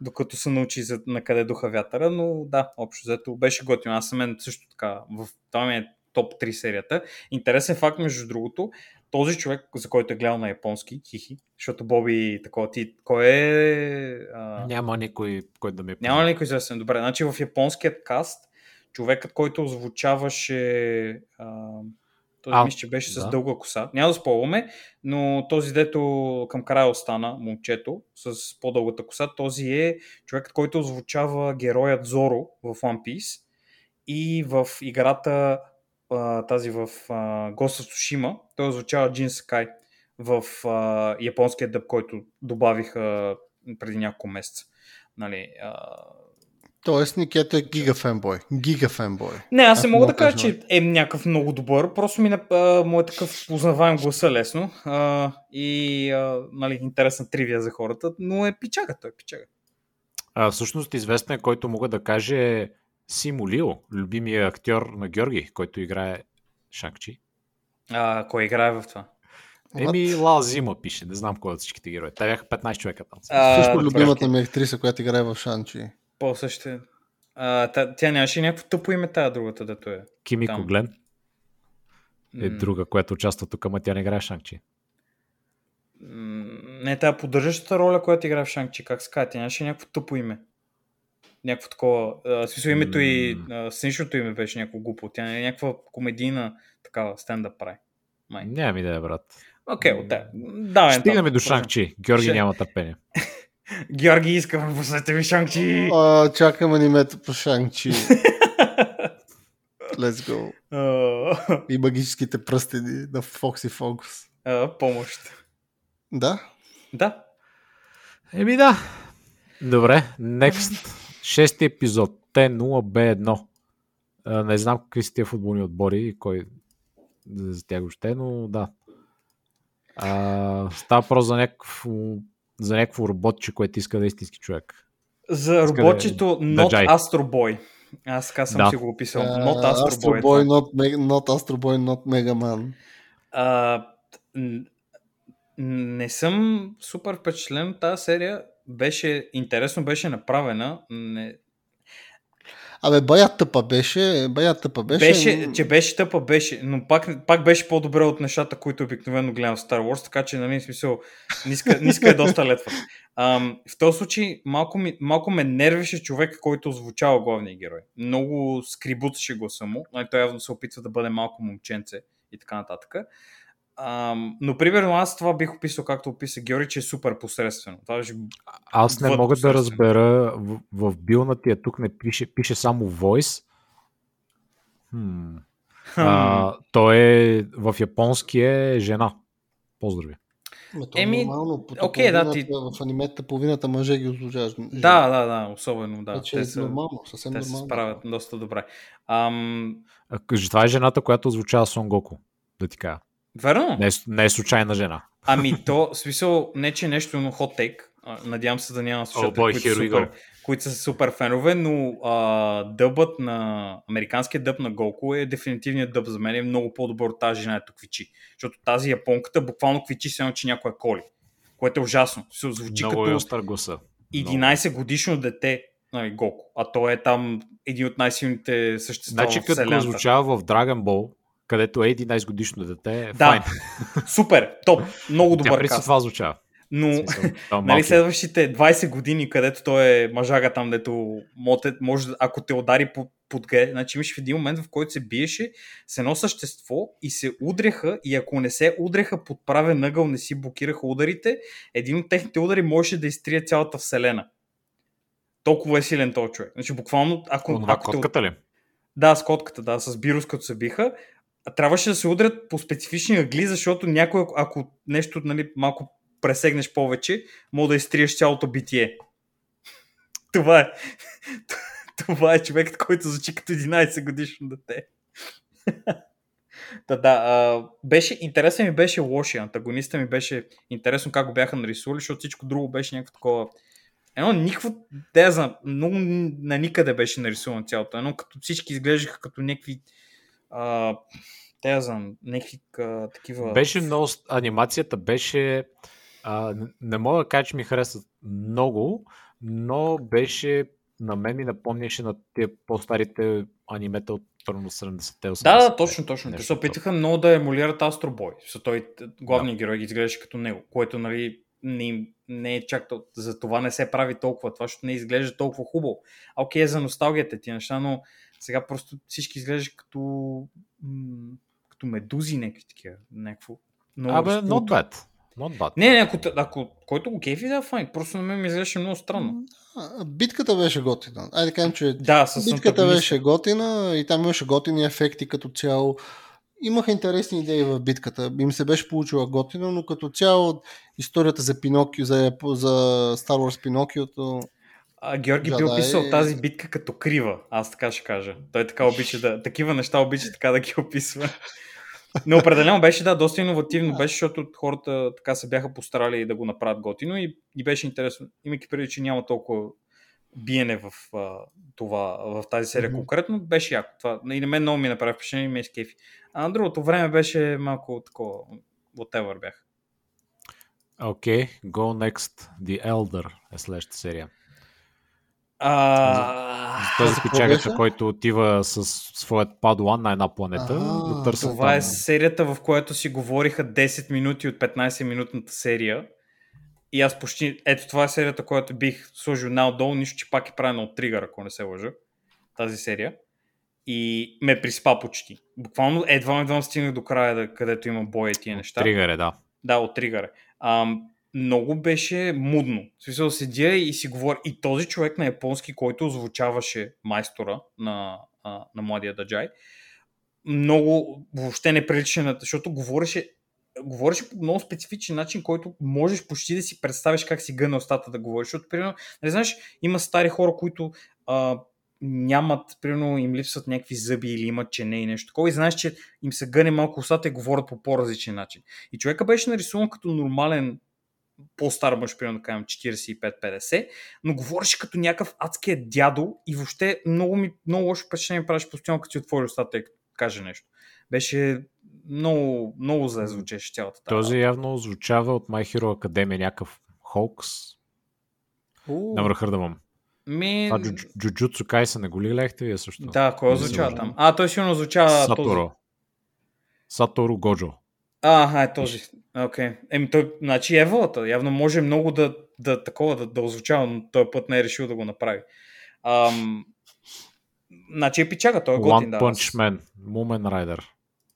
Докато се научи за, на къде духа вятъра, но да, общо взето беше готино. Аз съм мен също така, в това ми е топ 3 серията. Интересен факт, между другото, този човек, за който е гледал на японски, хихи, защото Боби, такова ти, кой е... А... Няма никой, който да ми е Няма никой известен? Добре, значи в японският каст, човекът, който озвучаваше... А... Този А, мисля, че беше с да. дълга коса. Няма да спомваме, но този дето към края остана, момчето, с по-дългата коса, този е човекът, който озвучава героят Зоро в One Piece и в играта а, тази в а, Ghost of Tsushima, той озвучава Джин Сакай в а, японския дъб, който добавиха преди няколко месеца. Нали, а... Тоест Никето е гига фенбой. Гига фенбой. Не, аз не мога да кажа, че е някакъв много добър, просто ми а, му е такъв познаваем гласа лесно а, и а, нали, интересна тривия за хората, но е пичага, той е пичага. А, всъщност известен е, който мога да кажа е Симо Лио, любимия актьор на Георги, който играе Шанкчи. А, кой играе в това? Еми, Ла Зима пише, не знам кой от всичките герои. Те бяха 15 човека там. А, Също любимата ми актриса, която играе в Шанчи. После ще... А, тя, тя нямаше някакво тъпо име тая другата, дето е. Кимико там. Глен е друга, която участва тук, ама тя не играе Шанкчи. м, Не, тая поддържащата роля, която играе в Шанчи, как казва, тя нямаше някакво тъпо име. Някакво такова. смисъл името и сценичното име беше някакво глупо. Тя е някаква комедийна такава стендъп прави. Май. Нямам идея, брат. Окей, от те. Давай. Стигаме до. Шанкчи. Георги Ще- няма търпение. Георги, искам, пуснете ми Шанчи. А, чакам анимето по Шанчи. Let's go. И магическите пръстени на Фокси Фокус. а, Помощ. Да? Да. Еми да. Добре, next. Шести епизод. Т0Б1. А, Не знам какви са тия футболни отбори и кой за тях въобще, но да. А, става въпрос за някакво, за някакво роботче, което иска да е истински човек. За Иска да е роботчето Not Даджай. Astro Boy. Аз така съм Да. си го описал. Not Astro Astro Boy. е Boy, not, not Astro Boy, not Mega Man. А, н- не съм супер впечатлен от тази серия. Беше интересно, беше направена. Не, Абе, бая тъпа беше, бая тъпа беше. беше, че беше тъпа, беше, но пак, пак беше по-добре от нещата, които обикновено гледам в Star Wars, така че, нали, смисъл, ниска, ниска е доста летва. Ам, в този случай малко, ми, малко ме нервеше човек, който озвучава главния герой. Много скрибуташе гласа му, нали, той явно се опитва да бъде малко момченце и така нататък. Ам, но примерно аз това бих описал както описа Георги, че е супер посредствено. Това беше... Аз не мога да разбера в, в билнатия тук не пише, пише само voice. Хм. А, той е в японски е жена. Поздрави. Е Еми, нормално. окей, да, ти- В анимета половината мъже ги ослужаваш. Да, да, да, особено, да. Вече е нормално, съвсем те се нормално. справят доста добре. Ам, А, Това е жената, която озвучава Сон Гоку. Да ти кажа. Верно? Не е, не е случайна жена. Ами то, смисъл, не че е нещо, но take. А, Надявам се да няма слушатели, boy, които, супер, които са супер фенове, но а, дъбът на американският дъб на Голко е дефинитивният дъб за мен е много по-добър от тази жена, ето квичи. Защото тази японката буквално квичи, само че някоя коли. Което е ужасно. Се звучи Много е като остър гласа. 11 годишно дете, нали, Гоко. А той е там един от най-силните същества Значи в като го вселената. озвучава в Dragon Ball, където е 11 годишно дете, е Да, файн. супер, топ, много Тя добър преди каст. това озвучава. Но смисъл, е нали, следващите 20 години, където той е мъжага там, дето може, ако те удари под, под гъ, значи имаш в един момент, в който се биеше с едно същество и се удряха и ако не се удряха под правен ъгъл, не си блокираха ударите, един от техните удари можеше да изтрие цялата вселена. Толкова е силен този човек. Значи буквално, ако, те котката ли? да, с котката, да, с Бирус, като се биха. Трябваше да се удрят по специфични ъгли, защото някой, ако- нещо нали, малко пресегнеш повече, мога да изтриеш цялото битие. Това е. Това е човекът, който звучи като 11 годишно дете. Да, да. Беше, интересен ми беше лошия. Антагониста ми беше интересно как го бяха нарисували, защото всичко друго беше някакво такова. Едно никакво, да я знам, много на никъде беше нарисувано цялото. Едно като всички изглеждаха като някакви а, те я знам, някакви а, такива... Беше много... Анимацията беше... А, не мога да кажа, че ми хареса много, но беше на мен ми напомняше на тези по-старите анимета от първо 70-те, 80 Да, да, точно, точно. Те се опитаха много да емулират Астро Бой. той, главният да. герой ги изглеждаше като него, което нали, не, не е чак за това не се прави толкова това, защото не изглежда толкова хубаво. А окей, за носталгията ти неща, но сега просто всички изглеждат като м- като медузи някакви такива. Някакво. Абе, not bad. Not bad. Не, не, ако, ако който го кефи да е файн, просто на мен ми изглеждаше много странно. Битката беше готина. Айде кажем, че да, с битката беше готина и там имаше готини ефекти като цяло. Имаха интересни идеи в битката. Им се беше получила готина, но като цяло историята за Пинокио, за, за Star Wars Пинокиото а, Георги би описал е... тази битка като крива, аз така ще кажа. Той така обича да, такива неща обича така да ги описва. Но определено беше, да, доста иновативно беше, защото хората така се бяха постарали да го направят готино и, и беше интересно, имайки преди, че няма толкова биене в, а, това, в тази серия mm-hmm. конкретно, беше яко. Това, и на мен много ми направи впечатление и ме изкефи. А на другото време беше малко такова, whatever бях. Окей, okay, go next. The Elder е следващата серия. А... Този печагата, който отива с своят падуан на една планета. А, да това там... е серията, в която си говориха 10 минути от 15-минутната серия. И аз почти... Ето това е серията, която бих сложил най-долу, нищо, че пак е правена от тригър, ако не се лъжа. Тази серия. И ме приспа почти. Буквално едва едва стигнах до края, където има боя и тия неща. Тригър е, да. Да, от тригър е. Ам, много беше мудно. В смисъл седя и си говоря. И този човек на японски, който озвучаваше майстора на, а, на младия Даджай, много въобще не прилича на... Защото говореше, говореше по много специфичен начин, който можеш почти да си представиш как си гъне устата да говориш. Защото, примерно, не знаеш, има стари хора, които а, нямат, примерно им липсват някакви зъби или имат чене и нещо такова и знаеш, че им се гъне малко устата и говорят по по-различен начин. И човека беше нарисуван като нормален по-стар мъж, примерно да кажем 45-50, но говореше като някакъв адския дядо и въобще много, ми, много лошо впечатление правиш постоянно, като си отвори устата и каже нещо. Беше много, много зле звучеше цялата тази. Този явно звучава от My Hero Academia някакъв Холкс. На върха да вам. Ми... А Джуджуцу Кайса не го ли лехте вие също? Да, кой озвучава там? А, той сигурно озвучава Саторо. Този... Саторо Годжо. А, е този. Окей. Okay. Еми той, значи Еволата, явно може много да, да такова да, да озвучава, но този път не е решил да го направи. Ам, значи е пичага, той е готин. One Punch Man, Moomin Rider.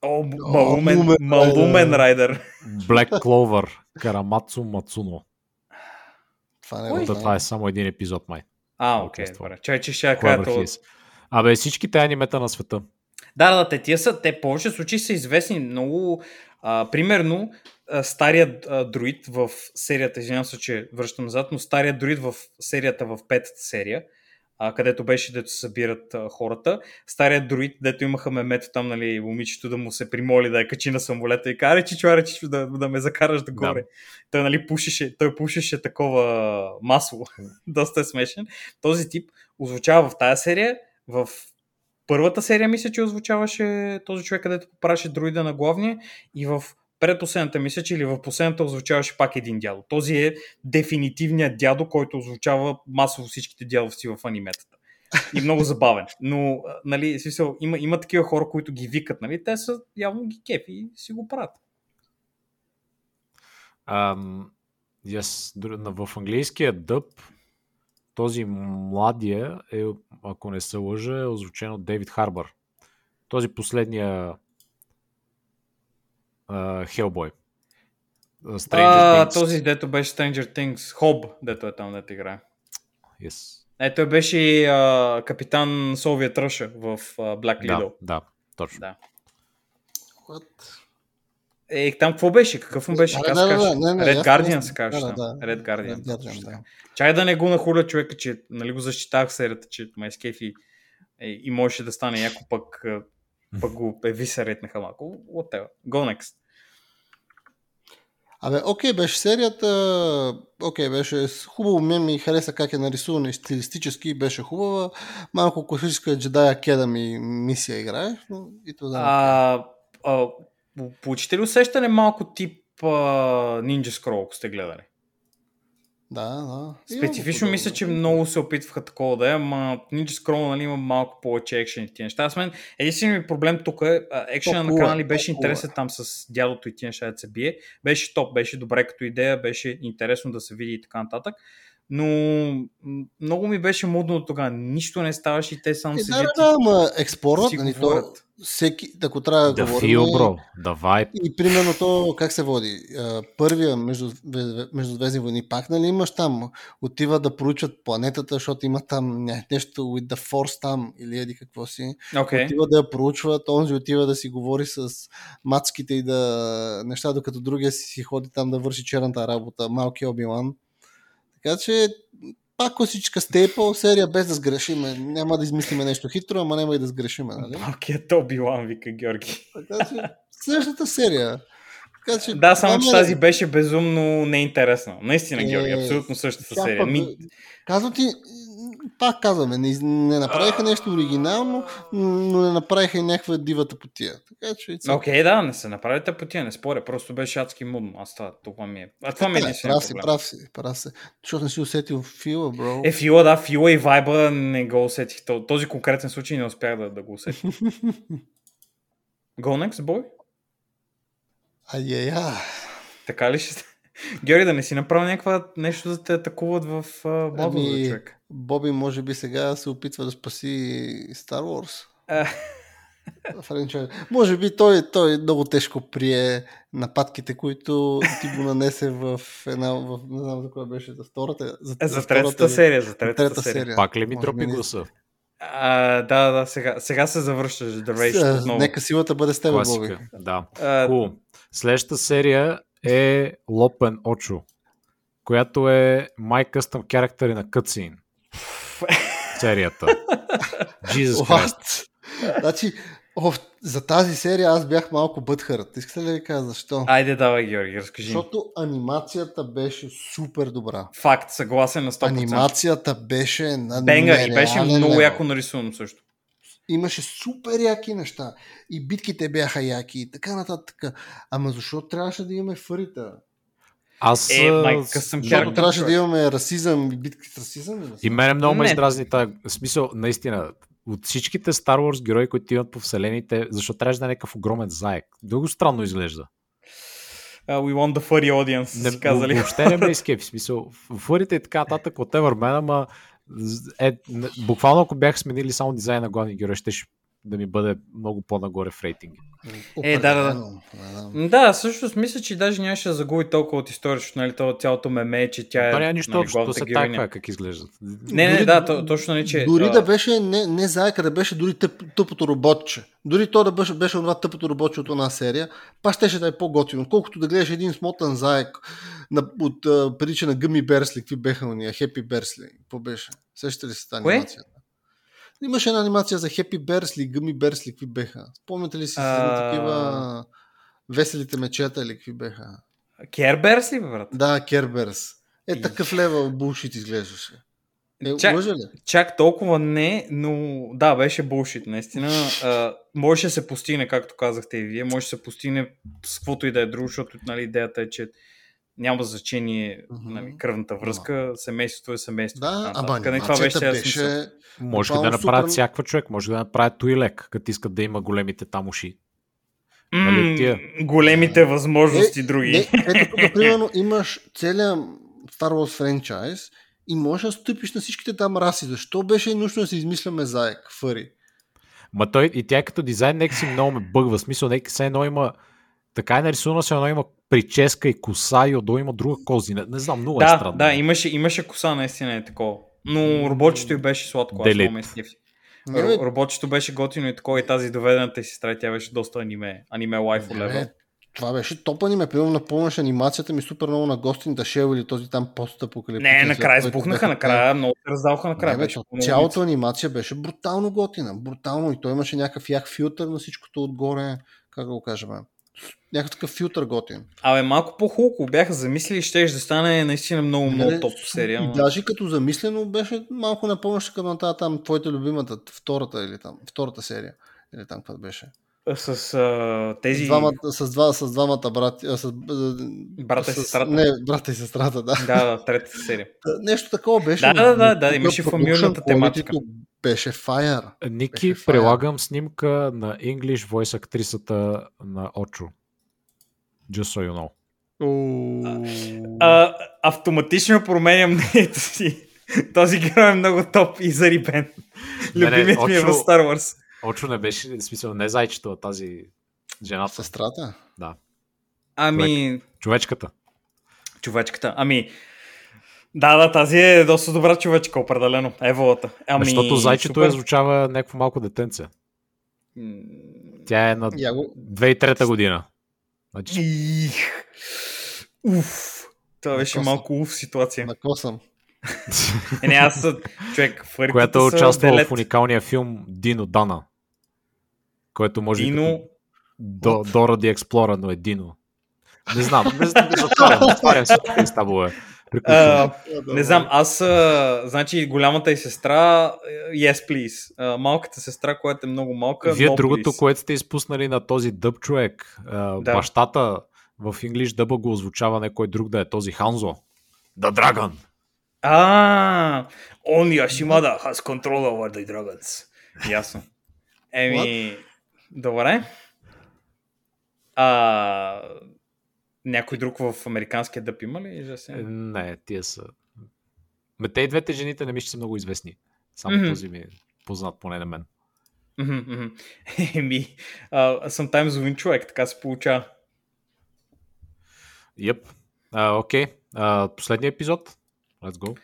О, Малумен, Малумен Райдер. Black Clover, Карамацу Мацуно. Това не е това е само един епизод, май. А, окей, okay, добре. Чай, че ще кажа Абе, всичките анимета на света. Да, да, те тия са, те повече случаи са известни много. А, примерно, старият а, друид в серията, извинявам се, че връщам назад, но старият друид в серията в петата серия, а, където беше, дето се събират а, хората. Старият друид, дето имаха мемето там, нали, момичето да му се примоли да я качи на самолета и кара, че чуаре, че да, да ме закараш догоре. Да. Той, нали, пушеше, той пушеше такова масово. Доста е смешен. Този тип озвучава в тази серия, в първата серия мисля, че озвучаваше този човек, където поправяше друида на главния и в предпоследната мисля, че или в последната озвучаваше пак един дядо. Този е дефинитивният дядо, който озвучава масово всичките дядовци в аниметата. И много забавен. Но, нали, смисъл, има, има такива хора, които ги викат, нали, те са явно ги кефи и си го правят. Um, yes, в английския дъб този младия е, ако не се лъжа, е озвучен от Дейвид Харбър. Този последния Хелбой. Uh, този, дето беше Stranger Things, Хоб, дето е там, дето играе. Yes. Е, той беше uh, капитан Солвия Тръша в uh, Black Widow. Да, да, точно. Да. What? Е, там какво беше? Какъв му беше? Да, да, да, не, не, Red Guardian се казваше. Да, да, Red Guardian. Red Guardian да. Чай да не го нахуля човека, че нали го защитавах серията, че ме скефи и, и можеше да стане яко пък пък го евисаретнаха малко. Whatever. Go next. Абе, окей, беше серията, окей, беше хубаво, мен ми хареса как е нарисувана и стилистически беше хубава. Малко класическа Jedi Academy мисия играе, но и това да. А, а, получите ли усещане малко тип а, Ninja Scroll, ако сте гледали? Да, да. Специфично мисля, че много се опитваха такова да е, ама Ninja Scroll нали, има малко повече екшен и тия неща. Аз мен единственият ми проблем тук е, екшена на канали беше интересен там с дядото и тия неща да се бие. Беше топ, беше добре като идея, беше интересно да се види и така нататък. Но много ми беше мудно тогава. Нищо не ставаше и те само се да, да, ама експорът, си нали, то, всеки, ако трябва да Да говорим... фил, бро. Да вайб. И примерно то как се води? Първия между, между Звездни войни пак нали имаш там, отива да проучват планетата, защото има там нещо with the force там или еди какво си. Окей. Отива да я проучват, онзи отива да си говори с мацките и да неща, докато другия си, си ходи там да върши черната работа, малкият Обилан. Така че пак класическа стейпъл, серия без да сгрешиме. Няма да измислиме нещо хитро, ама няма и да сгрешиме. Нали? Малкият Тоби Лан, вика Георги. Така че следващата серия. Така, че, Да, само че е- тази беше безумно неинтересна. Наистина, Е, Георги, абсолютно същата серия. пък, Ми, Казвам ти, пак казваме, не, не направиха нещо оригинално, но не направиха и някаква дивата потия. Така че... it's okay. Окей, да, не се направи по тия, не споря, просто беше адски мудно. Аз това, това ми е. А това ми е Да, единственият прав си, прав си, прав си. Защото не си усетил фила, бро. Е, фила, да, фила и вайба не го усетих. То- Този конкретен случай не успях да, да го усетя. Go next, boy? Ай-яй-я. Така ли ще Георги, да не си направил някаква нещо да те атакуват в uh, модул, Ами, човек. Боби може би сега се опитва да спаси Star Wars. Франчайз. Може би той, той много тежко прие нападките, които ти го нанесе в една, в, не знам за коя беше, за втората, за, Е, за втората третата серия, за за третата, трета серия. серия. Пак ли ми Може дропи не- гласа? А, да, да, сега, сега се завръщаш The Rage С- отново. Нека силата бъде с теб, Боби. Да. А. Следващата серия е Лопен Очо, която е My Custom Character на Cutscene. Серията. Jesus Christ. Значи, о, за тази серия аз бях малко бъдхърт. Искате ли да ви кажа защо? Айде, давай, Георги, разкажи. Защото анимацията беше супер добра. Факт, съгласен на 100%. Анимацията беше на Бенга и беше много яко нарисувано също. Имаше супер яки неща. И битките бяха яки и така нататък. Ама защо трябваше да имаме фарита? Аз Е, а, май, с- късъм да- Защото трябваше да имаме расизъм и битки с расизъм. И мене много ме издразни тази смисъл, наистина, от всичките Star Wars герои, които имат по вселените, защо трябваше да е някакъв огромен заек? Много странно изглежда. Uh, we want the furry audience, Не, казали. въобще не ме изкепи. В смисъл, в фурите и така нататък, whatever, мен, ама е, буквално ако бях сменили само дизайн на главни герои, ще да ми бъде много по-нагоре в рейтинг. Е, да, да, да. Да, също мисля, че даже нямаше да загуби толкова от историята, защото нали, то, цялото меме, че тя е Това няма нищо нали, общо, са така как изглеждат. Не, не, Дори- да, то, точно нали, че... Дори да беше не, не заека, да беше дори тъп, тъпото роботче. Дори то да беше, беше това тъпото роботче от една серия, пак щеше да е по-готино. Отколкото да гледаш един смотан заек на, от а, прилича на Гъми Берсли, какви беха уния, Хепи Берсли. Какво беше? Сещате ли се тази Кое? анимацията? Имаше една анимация за Хепи Берсли, Гъми Берсли, какви беха? Спомняте ли си А. такива веселите мечета или какви беха? Керберс ли, брат? Да, Керберс. Е, такъв левел булшит изглеждаше. Е, Чак- лъжа ли? Чак толкова не, но да, беше булшит, наистина. А, можеше да се постигне, както казахте и вие, може да се постигне с каквото и да е друго, защото нали, идеята е, че няма значение Мгм. нали, кръвната връзка, семейството е семейство. Да, ама нататък. Нали, целият беше... смисъл. Може да направят супер- всякаква човек, може да направят Туилек, като искат да има големите там уши. М, Нали, тия? големите възможности други. Не, ето тук, примерно, имаш целият Star Wars франчайз и можеш да стъпиш на всичките там раси. Защо беше нужно да се измисляме заек, фъри? Ма той и тя като дизайн нека си много ме бъгва. Смисъл, нека се едно има така е нарисувано, се едно има прическа и коса и отдолу има друга кози. Не, не знам, много е да, странно. да, имаше, имаше коса, наистина е такова. Но роботчето й беше сладко. Аз Делит. много ме изкефи. Не, бе, Ро- Роботчето беше готино и такова и тази доведената си сестра, тя беше доста аниме, аниме лайф не, това беше топ аниме. Примерно напомняш анимацията ми супер много на the Shell или този там постапокалиптичен Не, накрая избухнаха, накрая много се раздаваха накрая. Не, бе, беше цялата анимация беше брутално готина. Брутално. И той имаше някакъв ях филтър на всичкото отгоре. Как да го кажем? Някакъв такъв филтър готин. Абе, малко по-хубаво бяха замислили, ще да стане наистина много, много Нали, топ с- серия. Ама- даже като замислено беше малко напомняше към на тази там твоята любимата, втората или там, втората серия. Или там какво беше. С а, тези... С двамата, с, два, с двамата брати. а, С, Брата и сестрата. Не, брата и сестрата, да. Да, да, третата серия. Нещо такова беше. Да, да, да, да, имаше фамилната тематика. Беше fire. Ники, Беше фая. прилагам снимка на English voice актрисата на Очо. Just so you know. А, автоматично променям мнението си. Този герой е много топ и зарибен. Любимият ми е в Star Wars. Очо не беше, в смисъл, не зайчето, а тази жената, Сестрата. Ами, човечката. човечката. Ами, да, да, тази е доста добра човечка, определено. Еволата. Ами, Защото зайчето супер. е звучава някакво малко детенце. Тя е на Я го... 2003 година. Значи, Их. Уф. Това беше Накоса. малко уф ситуация. Накосам. Е, не, аз съм човек, която е участвала в уникалния филм Дино Дана. Който може Дино, би до, Дора Ди Експлора, но е Дино. Не знам, не, не затварям, затварям всички тези табове. Приключвам. а, не знам, аз, а, значи, голямата и сестра, yes, please. А, малката сестра, която е много малка, Вие no, другото, please. което сте изпуснали на този дъб човек, а, Да. бащата в English дъба го озвучава някой друг да е този Ханзо. The Dragon. А, only Ashimada has control over the dragons. Ясно. Еми, добре. А, някой друг в американския дъб има ли? Е, Жесен? Не, тия са... Ме те и двете жените не мисля, че са много известни. Само Мгм. този ми е познат поне на мен. Еми, sometimes win човек, така се получава. Йеп. Окей. А, Последният епизод. Let's go.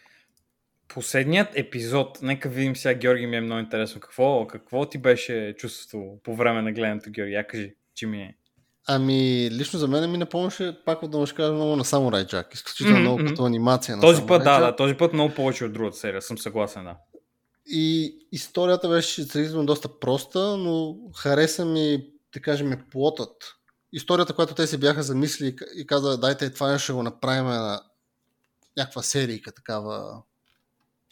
Последният епизод, нека видим сега, Георги, ми е много интересно. Какво, какво ти беше чувството по време на гледането, Георги? Я кажи, че ми е. Ами, лично за мен ми напомняше, пак да ще кажа много на Samurai Jack. Изключително Мгм, много като анимация на Този Samurai път, да, да, този път много повече от другата серия, съм съгласен, да. И историята беше сравнително доста проста, но хареса ми, да кажем, плотът. Историята, която те си бяха замислили и каза, дайте това ще го направим на някаква серийка, такава,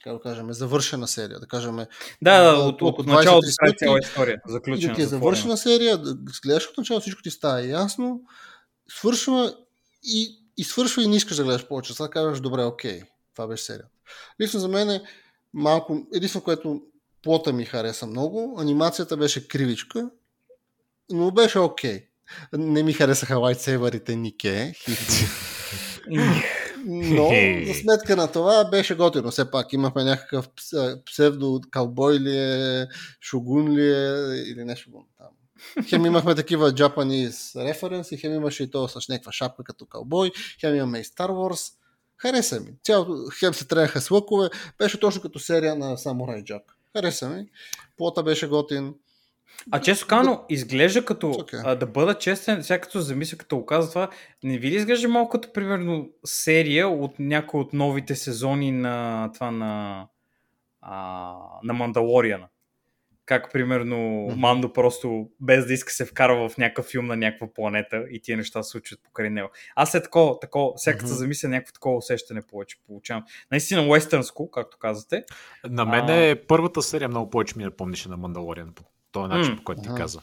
как да кажем, завършена серия. Да кажем, Да, да, Да, от, от, от началото 20 до края стотин цяла история. и Заключена. да ти е завършена серия, да гледаш от начало, всичко ти става ясно, свършва и, и свършва и не искаш да гледаш повече. Сега казваш, добре, окей, това беше серия. Лично за мен е малко, единствено, което плота ми хареса много, анимацията беше кривичка, но беше окей. Не ми харесаха лайтсейбърите Нике, но за сметка на това беше готино. Все пак имахме някакъв пс- псевдо калбой ли е, шогун ли е или не шогун там. Хем имахме такива Japanese референси, хем имаше и то с някаква шапка като калбой, хем имаме и Star Wars. Хареса ми. Цялото, хем се тренаха с лъкове, беше точно като серия на Samurai Jack. Хареса ми. Плота беше готин. А често казано, изглежда като, Okay. а, да бъда честен, сега като замисля, като го каза това, не ви ли изглежда малко като, примерно, серия от някои от новите сезони на това на, а, на Мандалориана? Как, примерно. Мандо просто без да иска се вкарва в някакъв филм на някаква планета и тия неща се случват покрай него. Аз е такова, такова сега като Мгм. замисля, някакво такова усещане повече получавам. Наистина, уестърнско, както казате. На мен А. е първата серия много повече ми напомнише на Мандалориан този начин, М, по който ти ага. каза.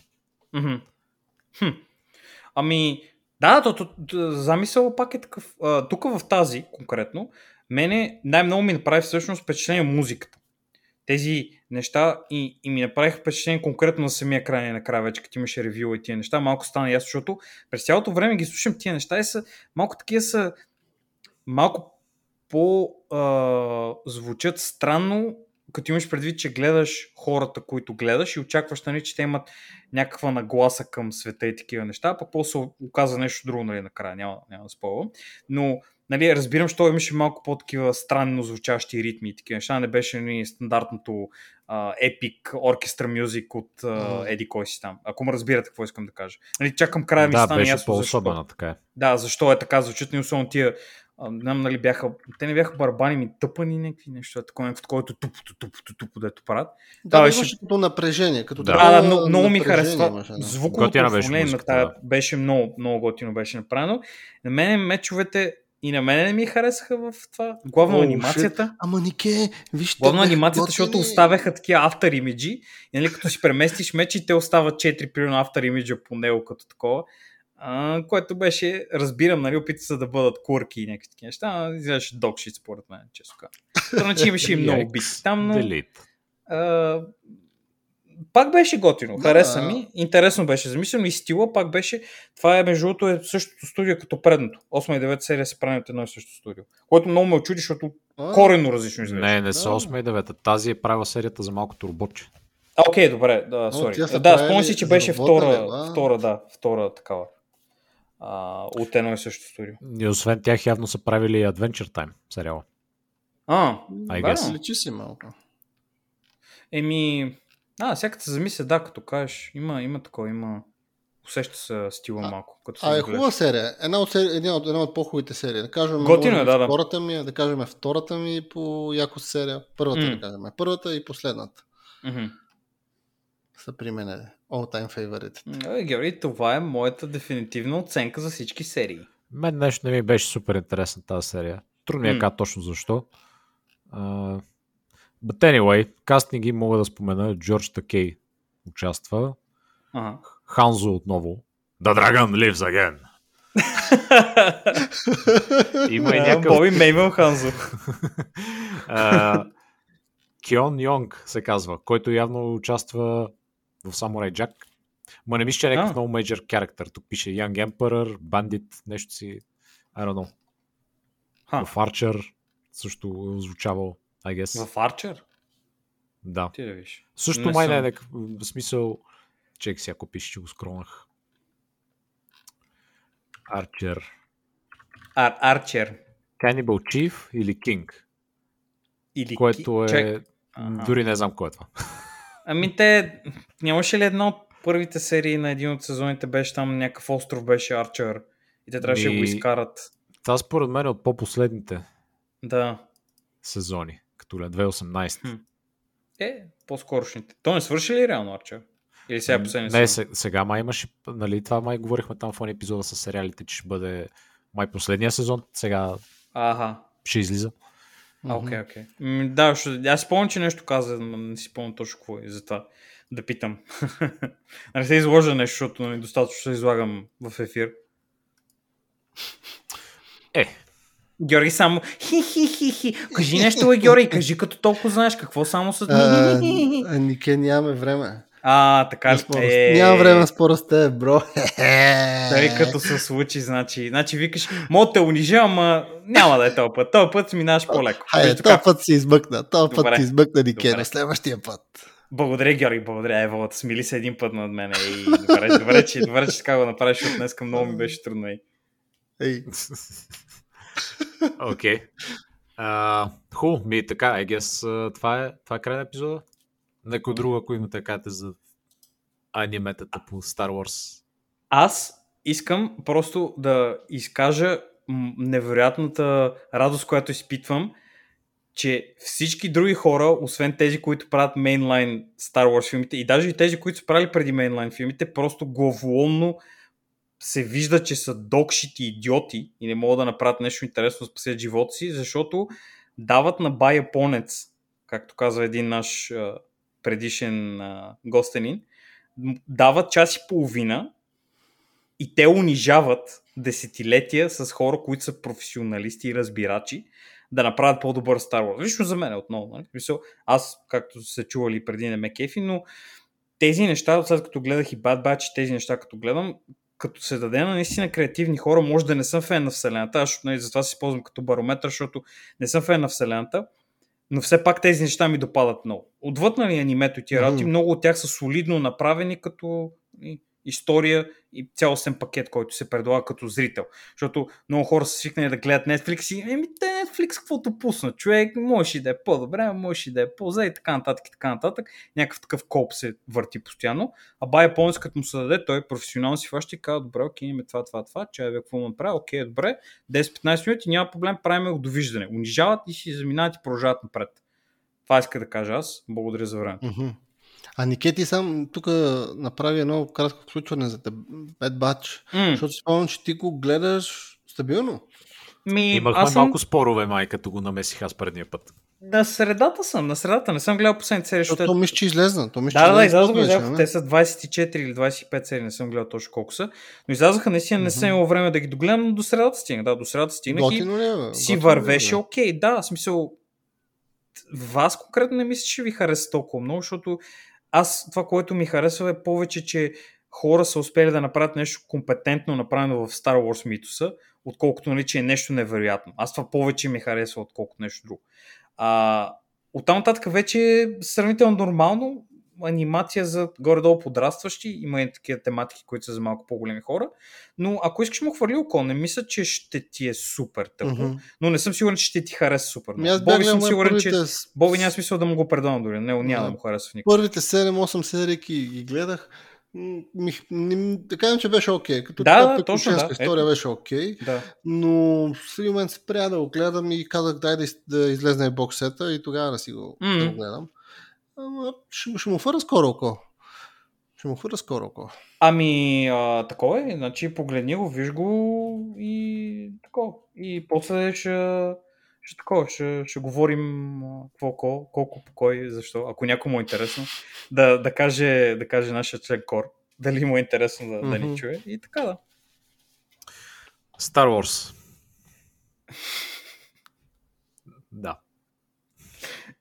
Мгм. Хм. Ами, да, то, то, то, замисъл пак е такъв. А, тук в тази конкретно, мене най-много ми направи всъщност впечатление музиката. Тези неща и, и ми направиха впечатление конкретно на самия край накрая вече, като имаше ревю и тия неща, малко стана ясно, защото през цялото време ги слушам тия неща и са малко такива са малко по а, звучат странно, като имаш предвид, че гледаш хората, които гледаш и очакваш, нали, че те имат някаква нагласа към света и такива неща, пък после се оказа нещо друго, нали, накрая, няма, няма да спойвам. Но нали, разбирам, що имаше малко по-такива странно звучащи ритми и такива неща. Не беше нали, стандартното епик оркестра мюзик от uh, Еди кой си там. Ако ме разбирате какво искам да кажа. Нали, чакам края ми да, стана беше ясно по-особена, защо. така е. Да, защо е така, звучат не особено тия а, знам, нали бяха, те не бяха барабани ми тъпани някакви нещо, такова, някакво, което туп, туп, туп, туп, туп, дето правят. Да, Да, да беше- имаше като напрежение. Като Да. такова А, да, много, много ми харесва. имаше, да. Звуковото оформление на тая да. беше много, много готино беше направено. На мен мечовете и на мен не ми харесаха в това. Главно О, анимацията. Ама Нике, вижте. Главно анимацията, готини. защото оставяха такива автор имиджи. И нали, като си преместиш меч и те остават 4 примерно автор имиджа по него като такова. А, което беше, разбирам, нали, опита се да бъдат курки и някакви такива неща, а изглеждаше докшит според мен, често казвам. Иначе имаше и много бити там, но а, пак беше готино, Да. хареса ми, интересно беше замислено и стила пак беше, това е между другото е същото студио като предното. 8 и 9 серия се прави от едно и също студио, което много ме очуди, защото А, коренно различно изглежда. Не, не са Да. 8 и 9. Тази е правила серията за малкото роботче. А, окей, добре, да, сори. Да, спомням си, че беше втора, втора, да, втора такава. А, от едно и също студио. И освен тях явно са правили и Adventure Time сериала. А, I да, guess. Личи си малко. Еми, а, сега се замисля, да, като кажеш, има, има такова, има, усеща се стила А, малко. Като се А е хубава серия. Една от, сери... една от, една от по-хубавите серии. Да кажем, Готино е, да, да. Втората ми, е, да кажем втората ми по якост серия. Първата, М. да кажем. Първата и последната Мгм. Са при мен all time favorite. Георги, това е моята дефинитивна оценка за всички серии. Мен нещо не ми беше супер интересна тази серия. Трудно ми е М. кажа точно защо. Uh, but anyway, кастинги мога да спомена. Джордж Такей участва. Ага. Ханзо отново. The Dragon lives again. Има и някакъв... Боби Мейвел Ханзо. Кион Йонг се казва, който явно участва в Samurai Jack. Ма не мисля, че е някакъв много major character. Тук пише Young Emperor, Bandit, нещо си. I don't know. Ха, В Archer също е озвучавал, I guess. в Арчер? Да. Ти да виж. Също Не май не е някакъв смисъл. Чек си, ако пише, че го скронах. Archer. Ар, Арчер. Cannibal Chief или King, Или което е... Чак- Ага. Дори не знам кой е това. Ами те, нямаше ли една от първите серии на един от сезоните беше там някакъв остров беше Арчер и те трябваше да го изкарат. Това според мен е от по-последните Да. сезони, като ли е 2018. Хм. Е, по-скорошните. То не свърши ли реално Арчер? Или сега е последния не, сезон? се- сега май имаше, нали, това май говорихме там в един епизода с сериалите, че ще бъде май последния сезон, сега Аха. ще излиза. А, окей, окей. Да, ще, аз спомням, че нещо каза, но не си спомням точно какво е, затова да питам. не се изложа нещо, защото нали, достатъчно се излагам в ефир. Е, Георги само хи-хи-хи-хи. Кажи нещо, Георги, кажи като толкова знаеш какво само с... А, а, Нике, нямаме време. А, така ли? Е, Нямам време на спора с теб, бро. Дали като се случи, значи, значи викаш, мога те унижа, ама няма да е този път. Този път минаваш по-леко. Хайде, този така. път си измъкна. Този път си измъкна, Нике. Добре. На следващия път. Благодаря, Георги, благодаря. Ево, смили се един път над мен. Ей, добре, добре, че, добре, че така го направиш, защото днес много ми беше трудно. Ей. Ей, окей. А, Хубаво, ми така, I guess, а, това е, това е край на епизода. Некой друго, ако имате да кажете за аниметата по Star Wars. Аз искам просто да изкажа невероятната радост, която изпитвам, че всички други хора, освен тези, които правят мейнлайн Star Wars филмите и даже и тези, които са правили преди мейнлайн филмите, просто главоломно се вижда, че са докшити идиоти и не могат да направят нещо интересно да спасят живота си, защото дават на бай японец, както казва един наш предишен а, гостенин, дават час и половина и те унижават десетилетия с хора, които са професионалисти и разбирачи, да направят по-добър Star Wars. Лично за мен е отново. Нали? Аз, както се чували преди, не ме кефи, но тези неща, след като гледах и Bad Batch, тези неща, като гледам, като се даде на наистина креативни хора, може да не съм фен на Вселената, аз нали, затова се използвам като барометър, защото не съм фен на Вселената, Но все пак тези неща ми допадат много. Отвъд нали анимето и тия работи, много от тях са солидно направени като история и цялостен пакет, който се предлага като зрител. Защото много хора са свикнали да гледат Netflix и еми те Netflix каквото пусна. Човек може и да е по-добре, може и да е по-зле и така нататък и така нататък. Някакъв такъв колп се върти постоянно. А бай японец, като му се даде, той професионално си фаща и казва, добре, окей, имаме това, това, това, че бе, какво му направи, окей, добре, 10-15 минути, няма проблем, правим го довиждане. Унижават и си заминават и продължават напред. Това иска да кажа аз. Благодаря за времето. Мгм. А Никети сам тук направи едно кратко включване за. Bad Batch. М, Защото си спомням, че ти го гледаш стабилно. Ми, Имахме аз съм малко спорове, май, като го намесих аз предния път. на средата съм, на средата. Не съм гледал последните серии, защото... То мисля, че излезна. То мисля, Да, че да, да, излязоха, не? Те са 24 или 25 серии, не съм гледал точно колко са. Но излязоха, наистина не съм имал време да ги догледам, но до средата стигна. Да, до средата стигнах и е, бе? си е, вървеше окей. Да, в смисъл, вас конкретно не мисля, че ви хареса толкова много, защото аз това, което ми харесва е повече, че хора са успели да направят нещо компетентно направено в Star Wars митоса, отколкото нали, че е нещо невероятно. Аз това повече ми харесва, отколкото нещо друго. А, оттам нататък вече е сравнително нормално анимация за горе-долу подрастващи, има и такива тематики, които са за малко по-големи хора, но ако искаш му хвърли око, не мисля, че ще ти е супер тъпо, Мгм. но не съм сигурен, че ще ти хареса супер. Ами аз много. бях Боби съм сигурен, че първите, с- Боби няма смисъл да му го предавам дори. Не, няма Да. да му харесва в никой. първите 7-8 серии ги гледах. Ми, не, да кажем, че беше окей. Като Да, да, точно, да. история Ето. беше окей. Да. Но в един момент спря да го гледам и казах дай да, из- да излезне боксета и тогава да си го, Мгм. да го гледам. Ама ще, ще му фъра скоро око. Ще му фъра скоро око. Ами, а, такова е. Значи, погледни го, виж го и такова. И после ще, ще такова, ще, ще говорим какво, колко, колко по кой, защо. Ако някой му е интересно, да, да, каже, да каже нашия член Кор. Дали му е интересно да, да ни чуе. И така да. Star Wars. Да.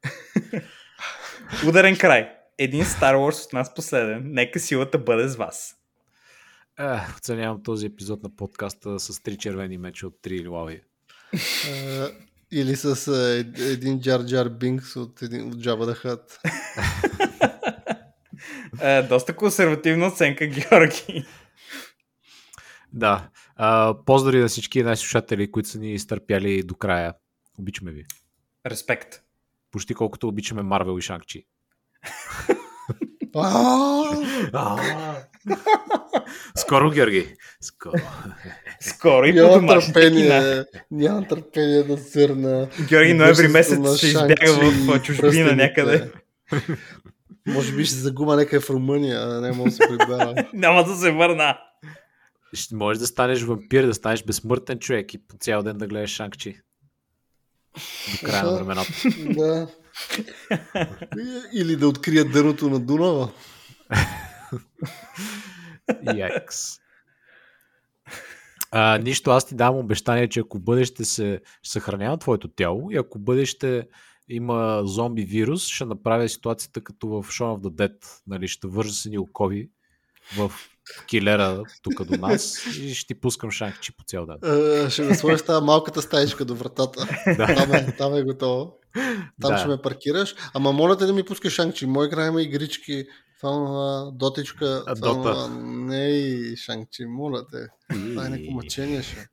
Ударен край. Един Star Wars от нас последен. Нека силата бъде с вас. Е, оценявам този епизод на подкаста с три червени меча от три лави. А, или с ед- един Джар Джар Бинкс от, един, от the Hutt. Е, доста консервативна оценка, Георги. Да. А, поздрави на всички наши слушатели, които са ни изтърпяли до края. Обичаме ви. Респект. Почти колкото обичаме Марвел и Шанкчи. Скоро, Георги. Скоро. Скоро и по Нямам търпение, нямам търпение да сърна. Георги ноември месец ще избяга в чужбина някъде. Може би ще се загуба някъде в Румъния, а не мога да се прибера. Няма да се върна. Ще можеш да станеш вампир, да станеш безсмъртен човек и по цял ден да гледаш Шанкчи. До края на времената. да. Или да открия дъното на Дунава. Якс. А, нищо, аз ти давам обещание, че ако бъдеш ще се съхранява твоето тяло и ако бъдеш ще има зомби вирус, ще направя ситуацията като в Shaun of the Dead. Нали, ще вържа с едни окови в килера тук до нас и ще ти пускам шанкчи по цял ден. Е, ще ме сложиш тази малката стаечка до вратата. Да. Там е, там е готово. Там Да. ще ме паркираш. Ама моля те да ми пускаш шанкчи. Мой има игрички. Това дотичка. А, това Дота. онова, Не и шанкчи, моля те. Това е някакво мъчение ще.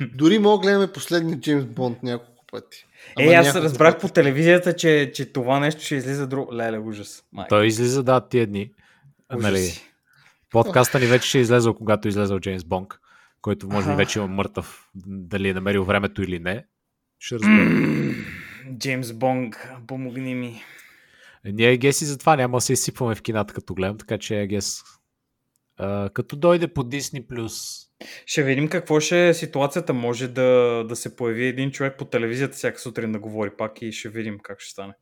Дори мога да гледаме последния Джеймс Бонд няколко пъти. Е, Ама аз разбрах пъти. по телевизията, че, че това нещо ще излиза друго. Леле, ужас. Май. Той излиза, да, тия дни. Нали, Ужаси. подкаста ни вече ще е излезъл, когато е излезъл Джеймс Бонг, който може би вече има мъртъв. Дали е намерил времето или не. Ще разберем. Джеймс Бонг, помогни ми. Е, Ние геси затова няма да се изсипваме в кината като гледам, така че гес. Като дойде по Disney Plus. Ще видим какво ще е ситуацията. Може да, да се появи един човек по телевизията всяка сутрин да говори пак и ще видим как ще стане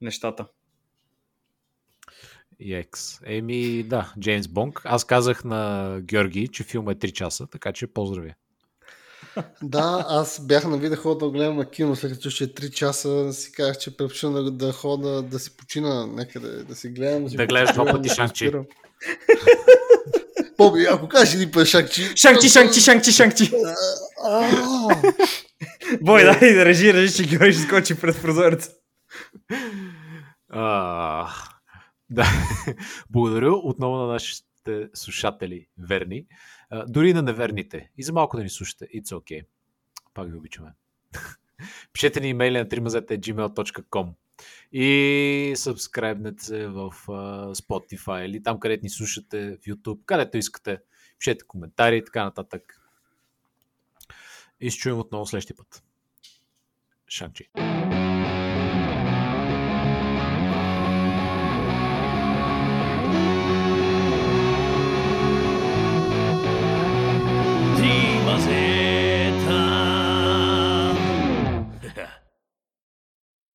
нещата. EX. Еми, да, Джеймс Бонг. Аз казах на Георги, че филмът е 3 часа, така че поздрави. Да, аз бях на вида хода да гледам на кино, след като ще е 3 часа, си казах, че предпочитам да, да хода, да си почина някъде, да си гледам. си Да гледаш два пъти да спирам. Боби, ако кажеш един път Шанкчи... Шанкчи, шанкчи, шанкчи, шанкчи. Бой, дай да режи, режи, че Георги ще скочи пред прозореца. А, да. Благодаря отново на нашите слушатели, верни. А, дори на неверните. И за малко да ни слушате. It's okay. Пак ви обичаме. Пишете ни имейли на trimazete.gmail.com и сабскрайбнете се в Spotify или там, където ни слушате в YouTube, където искате. Пишете коментари и така нататък. И ще чуем отново следващия път. Шанчи.